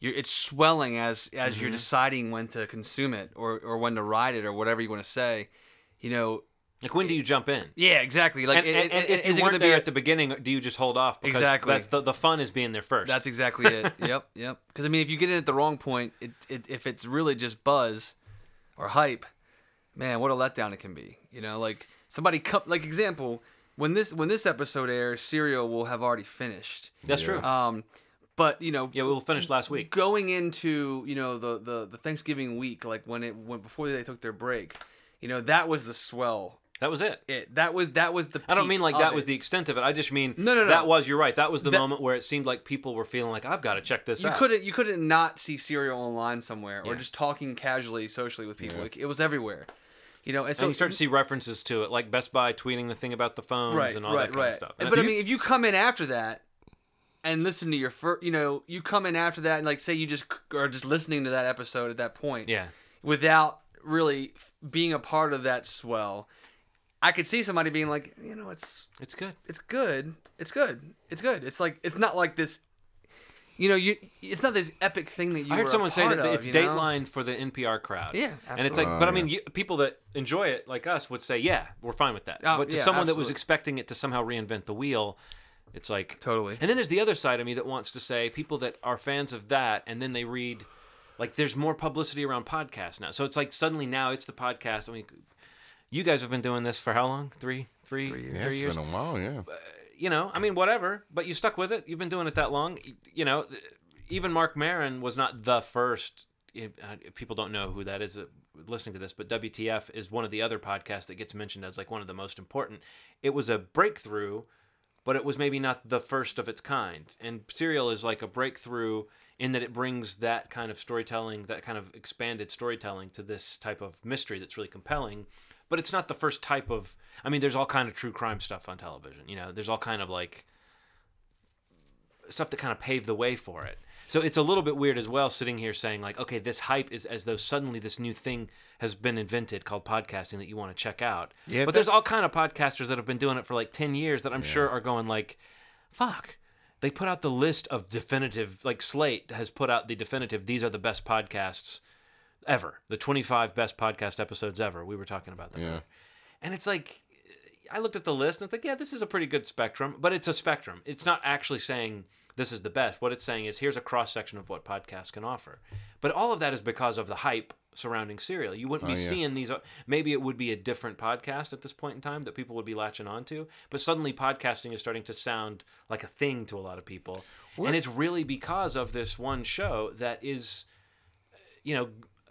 You're, it's swelling as as Mm-hmm. you're deciding when to consume it or, or when to ride it or whatever you want to say, you know. Like when do you jump in? Yeah, exactly. Like, and, it- and, it- if you weren't be there a- at the beginning, do you just hold off? Because Exactly. That's the, the fun is being there first. That's exactly it. yep, yep. Because I mean, if you get in at the wrong point, it, it if it's really just buzz or hype, man, what a letdown it can be. You know, like somebody come like example when this when this episode airs, Serial will have already finished. That's Yeah. true. Um, but you know, yeah, we will finish last week. going into you know the, the the Thanksgiving week, like when it went before they took their break, you know that was the swell. That was it. It that was that was the. I don't mean like of that was the extent of it. I just mean No, no, no. that was you're right. That was the That- moment where it seemed like people were feeling like I've got to check this you out. couldn't you couldn't not see Serial online somewhere or just talking casually socially with people. Yeah. Like, it was everywhere. You know, and so and you start to see references to it, like Best Buy tweeting the thing about the phones right, and all right, that kind right. of stuff. But I mean, if you come in after that and listen to your first, you know, you come in after that and like say you just are just listening to that episode at that point, yeah, without really being a part of that swell. I could see somebody being like, you know, it's it's good. it's good. It's good. It's good. It's like it's not like this. You know, you it's not this epic thing that you. I heard were a someone say that of, it's you know? Dateline for the NPR crowd. Yeah, absolutely. and it's like, absolutely. but I Oh, mean, yeah. you, people that enjoy it, like us, would say, yeah, we're fine with that. Oh, but to yeah, someone that was expecting it to somehow reinvent the wheel, it's like Totally. And then there's the other side of me that wants to say people that are fans of that, and then they read, like, there's more publicity around podcasts now. So it's like suddenly now it's the podcast. I mean, you guys have been doing this for how long? Three, three, three, Yeah, it's years. been a while. Yeah. Uh, you know, I mean, whatever. But you stuck with it. You've been doing it that long. You know, even Marc Maron was not the first. if- uh, if People don't know who that is uh, listening to this, but WTF is one of the other podcasts that gets mentioned as like one of the most important. It was a breakthrough, but it was maybe not the first of its kind. And Serial is like a breakthrough in that it brings that kind of storytelling, that kind of expanded storytelling to this type of mystery that's really compelling. But it's not the first type of. I mean, there's all kind of true crime stuff on television. You know, there's all kind of like stuff that kind of paved the way for it. So it's a little bit weird as well, sitting here saying like, okay, this hype is as though suddenly this new thing has been invented called podcasting that you want to check out. Yeah, but there's all kind of podcasters that have been doing it for like ten years that I'm sure are going like, fuck. They put out the list of definitive, like Slate has put out the definitive. These are the best podcasts ever. The 25 best podcast episodes ever. We were talking about them. Yeah. And it's like, I looked at the list and it's like, yeah, this is a pretty good spectrum, but it's a spectrum. It's not actually saying this is the best. What it's saying is here's a cross section of what podcasts can offer. But all of that is because of the hype surrounding Serial. You wouldn't Oh, be yeah. seeing these. Uh, maybe it would be a different podcast at this point in time that people would be latching onto. But suddenly, podcasting is starting to sound like a thing to a lot of people, and it's really because of this one show that is uh, you know,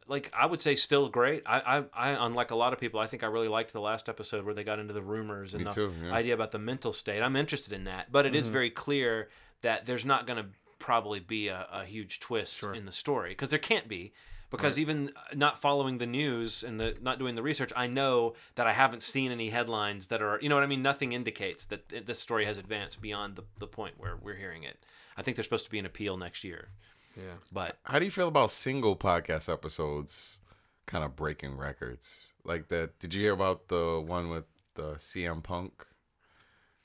like I would say still great. I, I, I, unlike a lot of people, I think I really liked the last episode where they got into the rumors and Me the too, yeah. idea about the mental state. I'm interested in that, but it is mm-hmm. very clear that there's not going to probably be a, a huge twist in the story because there can't be. Because even uh, not following the news and the not doing the research, I know that I haven't seen any headlines that are, you know what I mean. Nothing indicates that this story has advanced beyond the, the point where we're hearing it. I think there's supposed to be an appeal next year, Yeah. but How do you feel about single podcast episodes kind of breaking records? Like that did you hear about the one with the CM Punk?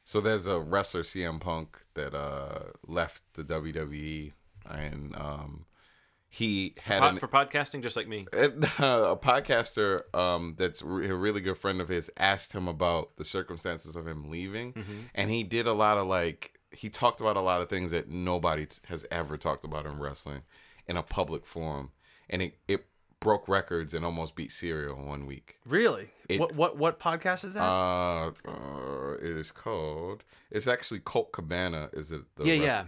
So there's a wrestler CM Punk that uh left the WWE and um he had Pod- an, for podcasting, just like me. And, uh, a podcaster um, that's re- a really good friend of his asked him about the circumstances of him leaving, Mm-hmm. and he did a lot of like he talked about a lot of things that nobody t- has ever talked about in wrestling in a public forum, and it it broke records and almost beat Serial in one week. Really? It- what what what podcast is that? Uh, uh, it is called. It's actually Colt Cabana. Is it? The yeah, yeah.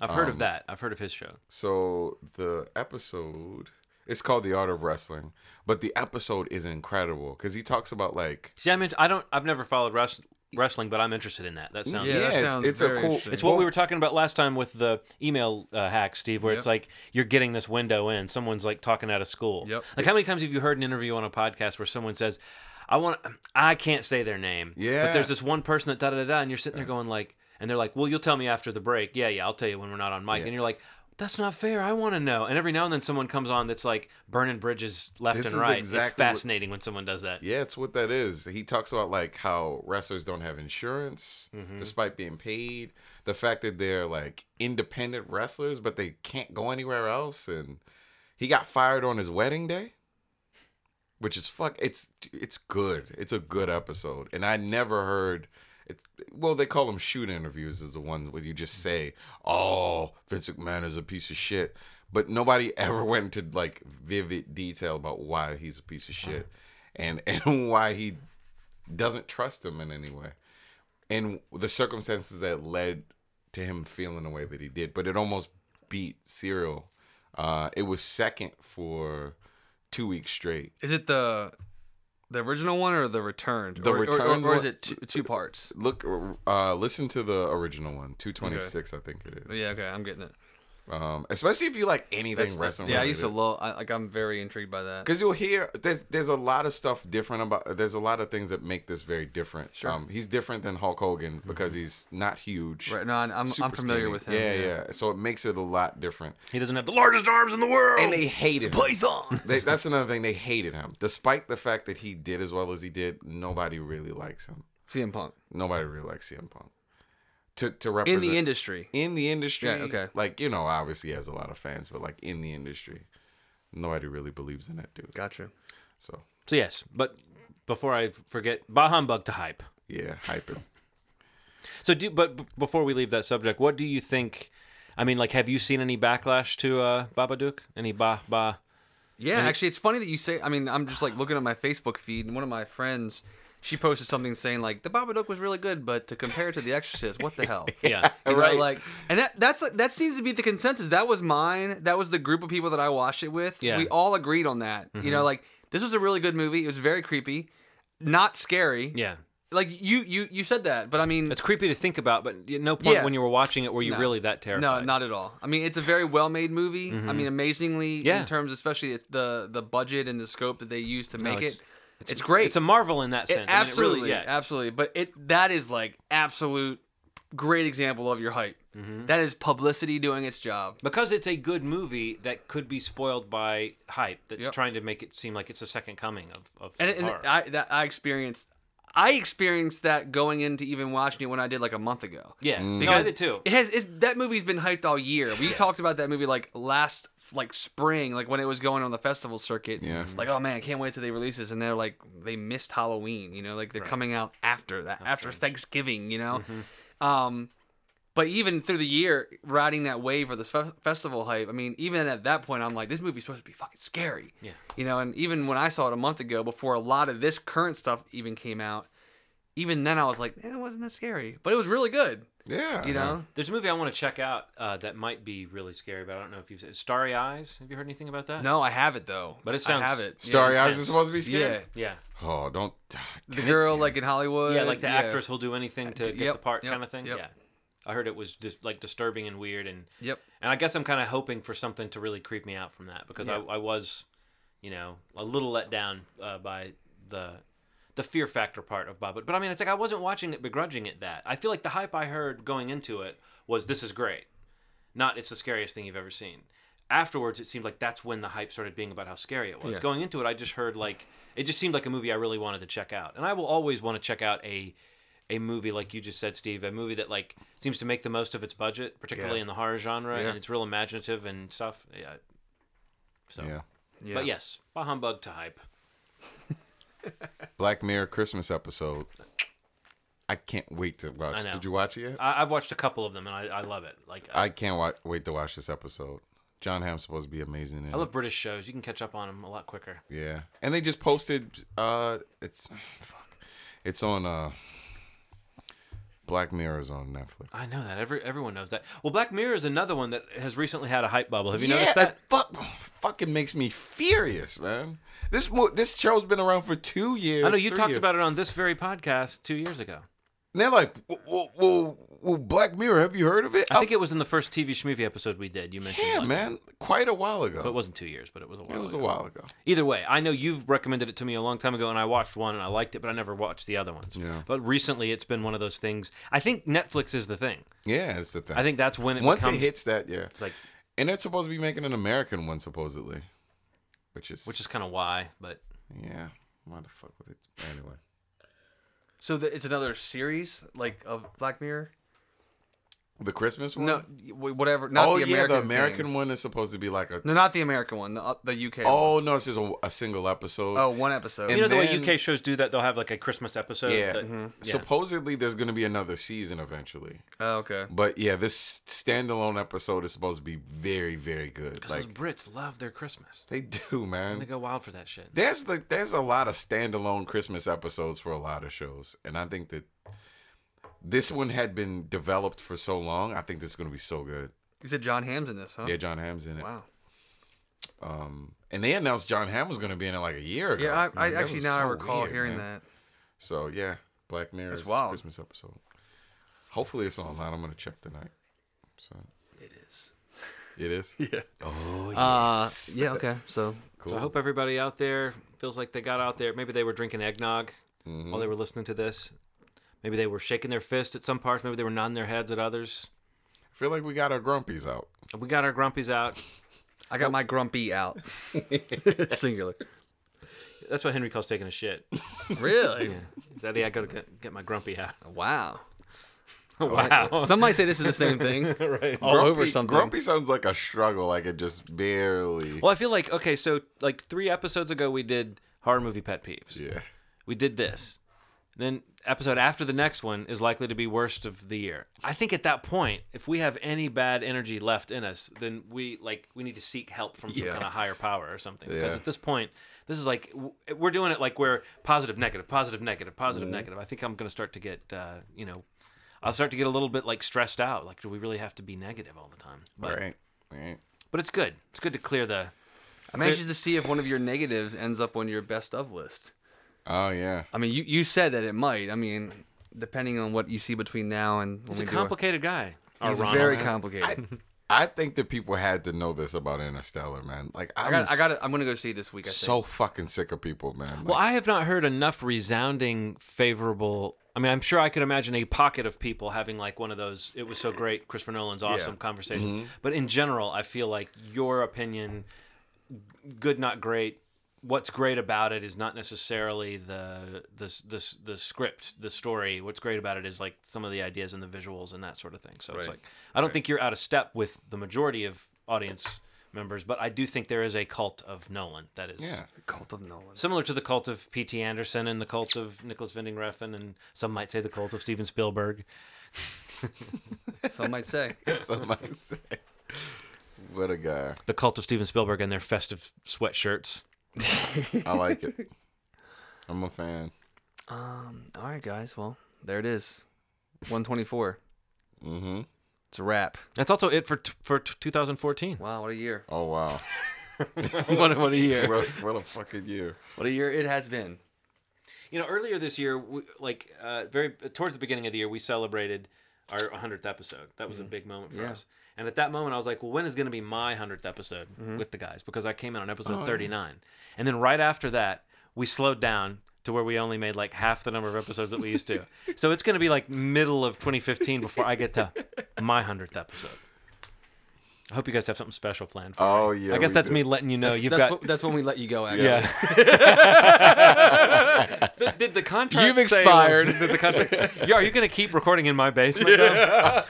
I've heard of Um, that. I've heard of his show. So the episode it's called The Art of Wrestling, but the episode is incredible because he talks about like See, I'm in, I don't. I've never followed wrest, wrestling, but I'm interested in that. That sounds. Yeah, that it's, sounds it's a cool. It's what we were talking about last time with the email uh, hack, Steve, where it's like you're getting this window in. Someone's like talking out of school. Yep. Like how many times have you heard an interview on a podcast where someone says, "I want," I can't say their name. Yeah. But there's this one person that da da da da, and you're sitting there going like, and they're like, "Well, you'll tell me after the break." Yeah, yeah, I'll tell you when we're not on mic. Yeah. And you're like, "That's not fair. I want to know." And every now and then someone comes on that's like burning bridges left This and right. exactly it's what- fascinating when someone does that. Yeah, it's what that is. He talks about like how wrestlers don't have insurance Mm-hmm. despite being paid. The fact that they're like independent wrestlers, but they can't go anywhere else. And he got fired on his wedding day, which is fuck. It's it's good. It's a good episode, and I never heard. It's well, they call them shoot interviews, is the ones where you just say, "Oh, Vince McMahon is a piece of shit," but nobody ever went into like vivid detail about why he's a piece of shit, and and why he doesn't trust him in any way, and the circumstances that led to him feeling the way that he did. But it almost beat Serial. Uh, it was second for two weeks straight. Is it the the original one or the returned? The or, or- Returned or, or is it two, two parts? Look, uh, listen to the original one, two twenty six, I think it is. Yeah, okay, I'm getting it. Um, especially if you like anything That's the- wrestling. yeah, I used to love. I, like, I'm very intrigued by that. Because you'll hear there's there's a lot of stuff different about there's a lot of things that make this very different. Sure. Um, he's different than Hulk Hogan because he's not huge. Right? No, I'm I'm familiar skinny. with him. Yeah, yeah, So it makes it a lot different. He doesn't have the largest arms in the world. And they hated him. Python. They, that's another thing. They hated him, despite the fact that he did as well as he did. Nobody really likes him. CM Punk Nobody really likes CM Punk. To to in the industry. in the industry. Yeah, okay. Like you know, obviously he has a lot of fans, but like in the industry, nobody really believes in that dude. Gotcha. So so yes, but before I forget, bah humbug to hype. yeah, hype him. So do but b- before we leave that subject, what do you think? I mean, like, have you seen any backlash to uh, Babadook? Any bah bah? Yeah, actually, it's funny that you say. I mean, I'm just like looking at my Facebook feed, and one of my friends, she posted something saying like the Babadook was really good, but to compare it to The Exorcist, what the hell? Yeah. You know, Right. like, and that that's that seems to be the consensus. That was mine. That was the group of people that I watched it with. Yeah. we all agreed on that. You know, like this was a really good movie. It was very creepy, not scary. Yeah. like you you you said that, but I mean, It's creepy to think about, but no point Yeah. when you were watching it were you No. really that terrified. no, not at all. I mean, it's a very well made movie. I mean, amazingly Mm-hmm. Yeah. in terms, especially the the budget and the scope that they use to make it's- it. It's, great. It's a marvel in that It- sense. I mean, it absolutely, really, yeah. absolutely. But it that is like absolute great example of your hype. Mm-hmm. That is publicity doing its job. because it's a good movie that could be spoiled by hype that's Yep. trying to make it seem like it's the second coming of, of And, and. I that I experienced I experienced that going into even watching it when I did like a month ago. yeah, Mm. no, I did too. It has it's, that movie's been hyped all year. We talked about that movie like last like spring, like when it was going on the festival circuit. Yeah. Like, oh man, I can't wait till they release this. And they're like, they missed Halloween. You know, like they're coming out after that, after Thanksgiving. You know, um, but even through the year, riding that wave of the fe- festival hype. I mean, even at that point, I'm like, this movie's supposed to be fucking scary. Yeah. You know, and even when I saw it a month ago, before a lot of this current stuff even came out, even then I was like, eh, it wasn't that scary, but it was really good. Yeah, You know. There's a movie I want to check out uh, that might be really scary, but I don't know if you've seen Starry Eyes. Have you heard anything about that? No, I have it though. But it sounds- I have it. Starry yeah, Eyes intense. is supposed to be scary. Yeah. Oh, don't. the girl like in Hollywood. Yeah, like the actress will do anything to get yep, the part yep, kind of thing. yep. Yeah. I heard it was just like disturbing and weird and Yep. and I guess I'm kind of hoping for something to really creep me out from that because Yeah. I, I was, you know, a little let down uh, by the the fear factor part of Bob. But I mean, it's like I wasn't watching it begrudging it that. I feel like the hype I heard going into it was this is great, not it's the scariest thing you've ever seen. Afterwards, it seemed like that's when the hype started being about how scary it was. Yeah. Going into it, I just heard like it just seemed like a movie I really wanted to check out, and I will always want to check out a a movie like you just said, Steve, a movie that like seems to make the most of its budget, particularly Yeah. in the horror genre, Yeah. and it's real imaginative and stuff. Yeah. So, Yeah. Yeah. but yes, bah humbug to hype. Black Mirror Christmas episode. I can't wait to watch. Did you watch it yet? I, I've watched a couple of them and I, I love it. Like I, I can't wa- wait to watch this episode. Jon Hamm's supposed to be amazing in I it. love British shows. You can catch up on them a lot quicker. Yeah, and they just posted. Uh, it's fuck. It's on. Uh, Black Mirror is on Netflix. I know that. Every everyone knows that. Well, Black Mirror is another one that has recently had a hype bubble. Have you yeah, noticed that? fuck, fucking makes me furious, man. This this show's been around for two years. I know you talked years. about it on this very podcast two years ago. And they're like, well, well, well, well, Black Mirror, have you heard of it? I think it was in the first TV Schmovie episode we did. You mentioned Yeah, it. man. Quite a while So it wasn't two years, but it was a while. It was a ago. while ago. Either way, I know you've recommended it to me a long time ago, and I watched one and I liked it, but I never watched the other ones. Yeah. But recently, it's been one of those things. I think Netflix is the thing. Yeah, it's the thing. I think that's when it Once becomes, it hits that, yeah. like, And they're supposed to be making an American one, supposedly. Which is, which is kind of why. But yeah. Why the fuck with it? Anyway. So the, it's another series like of Black Mirror. The Christmas one? No, whatever. Not oh, the yeah, the American thing. one is supposed to be like a. No, not the American one. The uh, the UK. Oh, one. no, it's just a, a single episode. Oh, one episode. And you know the way UK shows do that? They'll have like a Christmas episode. Yeah. that- Mm-hmm. yeah. Supposedly, there's going to be another season eventually. oh, okay. But yeah, this standalone episode is supposed to be very, very good. Because Like those Brits love their Christmas. they do, man. They go wild for that shit. There's the there's a lot of standalone Christmas episodes for a lot of shows, and I think that this one had been developed for so long. I think this is going to be so good. You said Jon Hamm's in this, huh? Yeah, Jon Hamm's in it. Wow. Um, and they announced Jon Hamm was going to be in it like a year ago. Yeah, I, I Man, that actually was now I recall weird, hearing man. that. So yeah, Black Mirror's wild. Christmas episode. Hopefully it's online. I'm going to check tonight. So It is. it is. Yeah. Oh Uh, yes. yeah. Okay. So cool. So I hope everybody out there feels like they got out there. Maybe they were drinking eggnog Mhm. while they were listening to this. Maybe they were shaking their fist at some parts. Maybe they were nodding their heads at others. I feel like we got our grumpies out. We got our grumpies out. I got my grumpy out. Singular. That's what Henry calls taking a shit. Really? Is that I gotta get, get my grumpy out. Wow. wow. Some might say this is the same thing. right. All over something. Grumpy sounds like a struggle. Like it just barely. Well, I feel like okay, so like three episodes ago we did horror movie pet peeves. Yeah. We did this. Then episode after the next one is likely to be worst of the year. I think at that point, if we have any bad energy left in us, then we like we need to seek help from some Yeah. kind of higher power or something. Because Yeah. at this point, this is like w- we're doing it like we're positive, negative, positive, negative, Mm-hmm. positive, negative. I think I'm going to start to get, uh, you know, I'll start to get a little bit like stressed out. Like, do we really have to be negative all the time? But, Right. Right. but it's good. It's good to clear the. I'm anxious to see if one of your negatives ends up on your best of list. Oh yeah. I mean, you, you said that it might. I mean, depending on what you see between now and when He's a we do complicated guy. our He's Ronald. very complicated. I think that people had to know this about Interstellar, man. Like I'm I got. I got. I'm gonna go see it this week. I so fucking sick of people, man. Well, I have not heard enough resounding favorable. I mean, I'm sure I could imagine a pocket of people having like one of those. It was so great, Christopher Nolan's awesome Yeah. conversations. Mm-hmm. But in general, I feel like your opinion, good, not great. What's great about it is not necessarily the the the the script, the story. What's great about it is like some of the ideas and the visuals and that sort of thing. So it's like I don't think you're out of step with the majority of audience members, but I do think there is a cult of Nolan that is yeah. The cult of Nolan. Similar to the cult of P.T. Anderson and the cult of Nicolas Winding Refn, and some might say the cult of Steven Spielberg. Some might say. Somebody say. What a guy. The cult of Steven Spielberg and their festive sweatshirts. I like it. I'm a fan. Um. All right, guys. Well, there it is. 124. Mm-hmm. It's a wrap. That's also it for t- for t- 2014. Wow, what a year! Oh wow. what, a- what a year! what, what a fucking year. What a year it has been. You know, earlier this year, we, like uh, very towards the beginning of the year, we celebrated our 100th episode. That was a big moment for Yeah. us. And at that moment, I was like, well, when is going to be my 100th episode mm-hmm. with the guys? Because I came in on episode 39. And then right after that, we slowed down to where we only made like half the number of episodes that we used to. so it's going to be like middle of 2015 before I get to my 100th episode. I hope you guys have something special planned for Oh me. yeah. I guess we that's do. me letting you know you've that's, got. what- that's when we let you go. Actually. yeah. did, did the contract? You've say- expired. did the contract? Yeah, are you going to keep recording in my basement? though?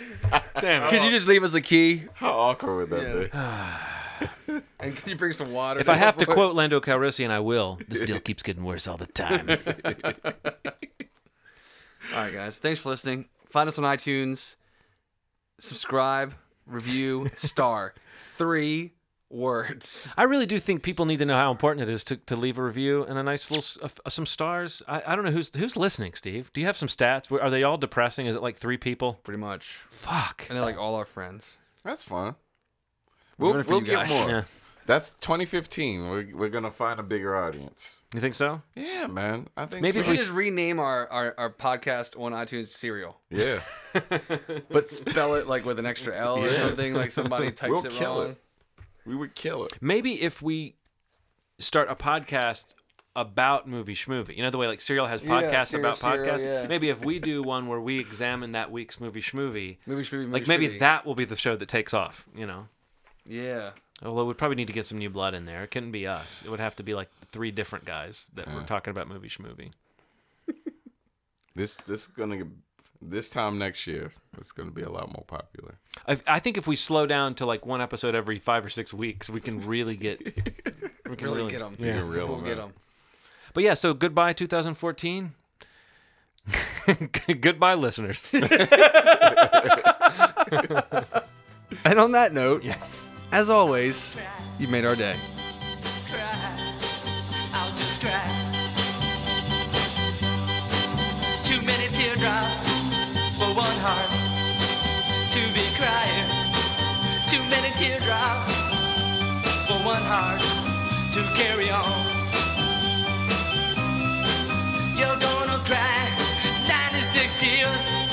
Damn. Can you just leave us a key? How awkward would that Yeah. be? And can you bring some water? If I have to for quote Lando Calrissian, I will. This deal keeps getting worse all the time. All right, guys. Thanks for listening. Find us on iTunes. Subscribe, review, star. Three words. I really do think people need to know how important it is to, to leave a review and a nice little uh, some stars. I, I don't know who's who's listening, Steve. Do you have some stats? Are they all depressing? Is it like three people? Pretty much. Fuck. And they're like all our friends. That's fun. We're We'll, doing it for we'll get more. Yeah. That's 2015. We're we're gonna find a bigger audience. You think so? Yeah, man. I think Maybe so. We if we should just rename our, our, our podcast on iTunes Serial, yeah. but spell it like with an extra L or Yeah. something. Like somebody types We'll it kill wrong. it. We would kill it. Maybe if we start a podcast about movie schmovie, you know the way like Serial has Yeah, podcasts Serial, about Serial, podcasts. yeah. Maybe if we do one where we examine that week's movie schmovie, Movie, movie, movie, like maybe movie. that will be the show that takes off. You know. Yeah. Although we'd probably need to get some new blood in there. It couldn't be us. It would have to be like three different guys that were talking about movie schmovie. This this is gonna this time next year. It's gonna be a lot more popular. I, I think if we slow down to like one episode every five or six weeks, we can really get. We can Really, really, get them. You can reel we'll 'em get in. them. But yeah, so goodbye 2014. goodbye, listeners. And on that note, as always, you made our day. cry. I'll just cry. Too many teardrops for one heart to be crying. Too many teardrops for one heart to carry on. You're gonna cry 96 tears.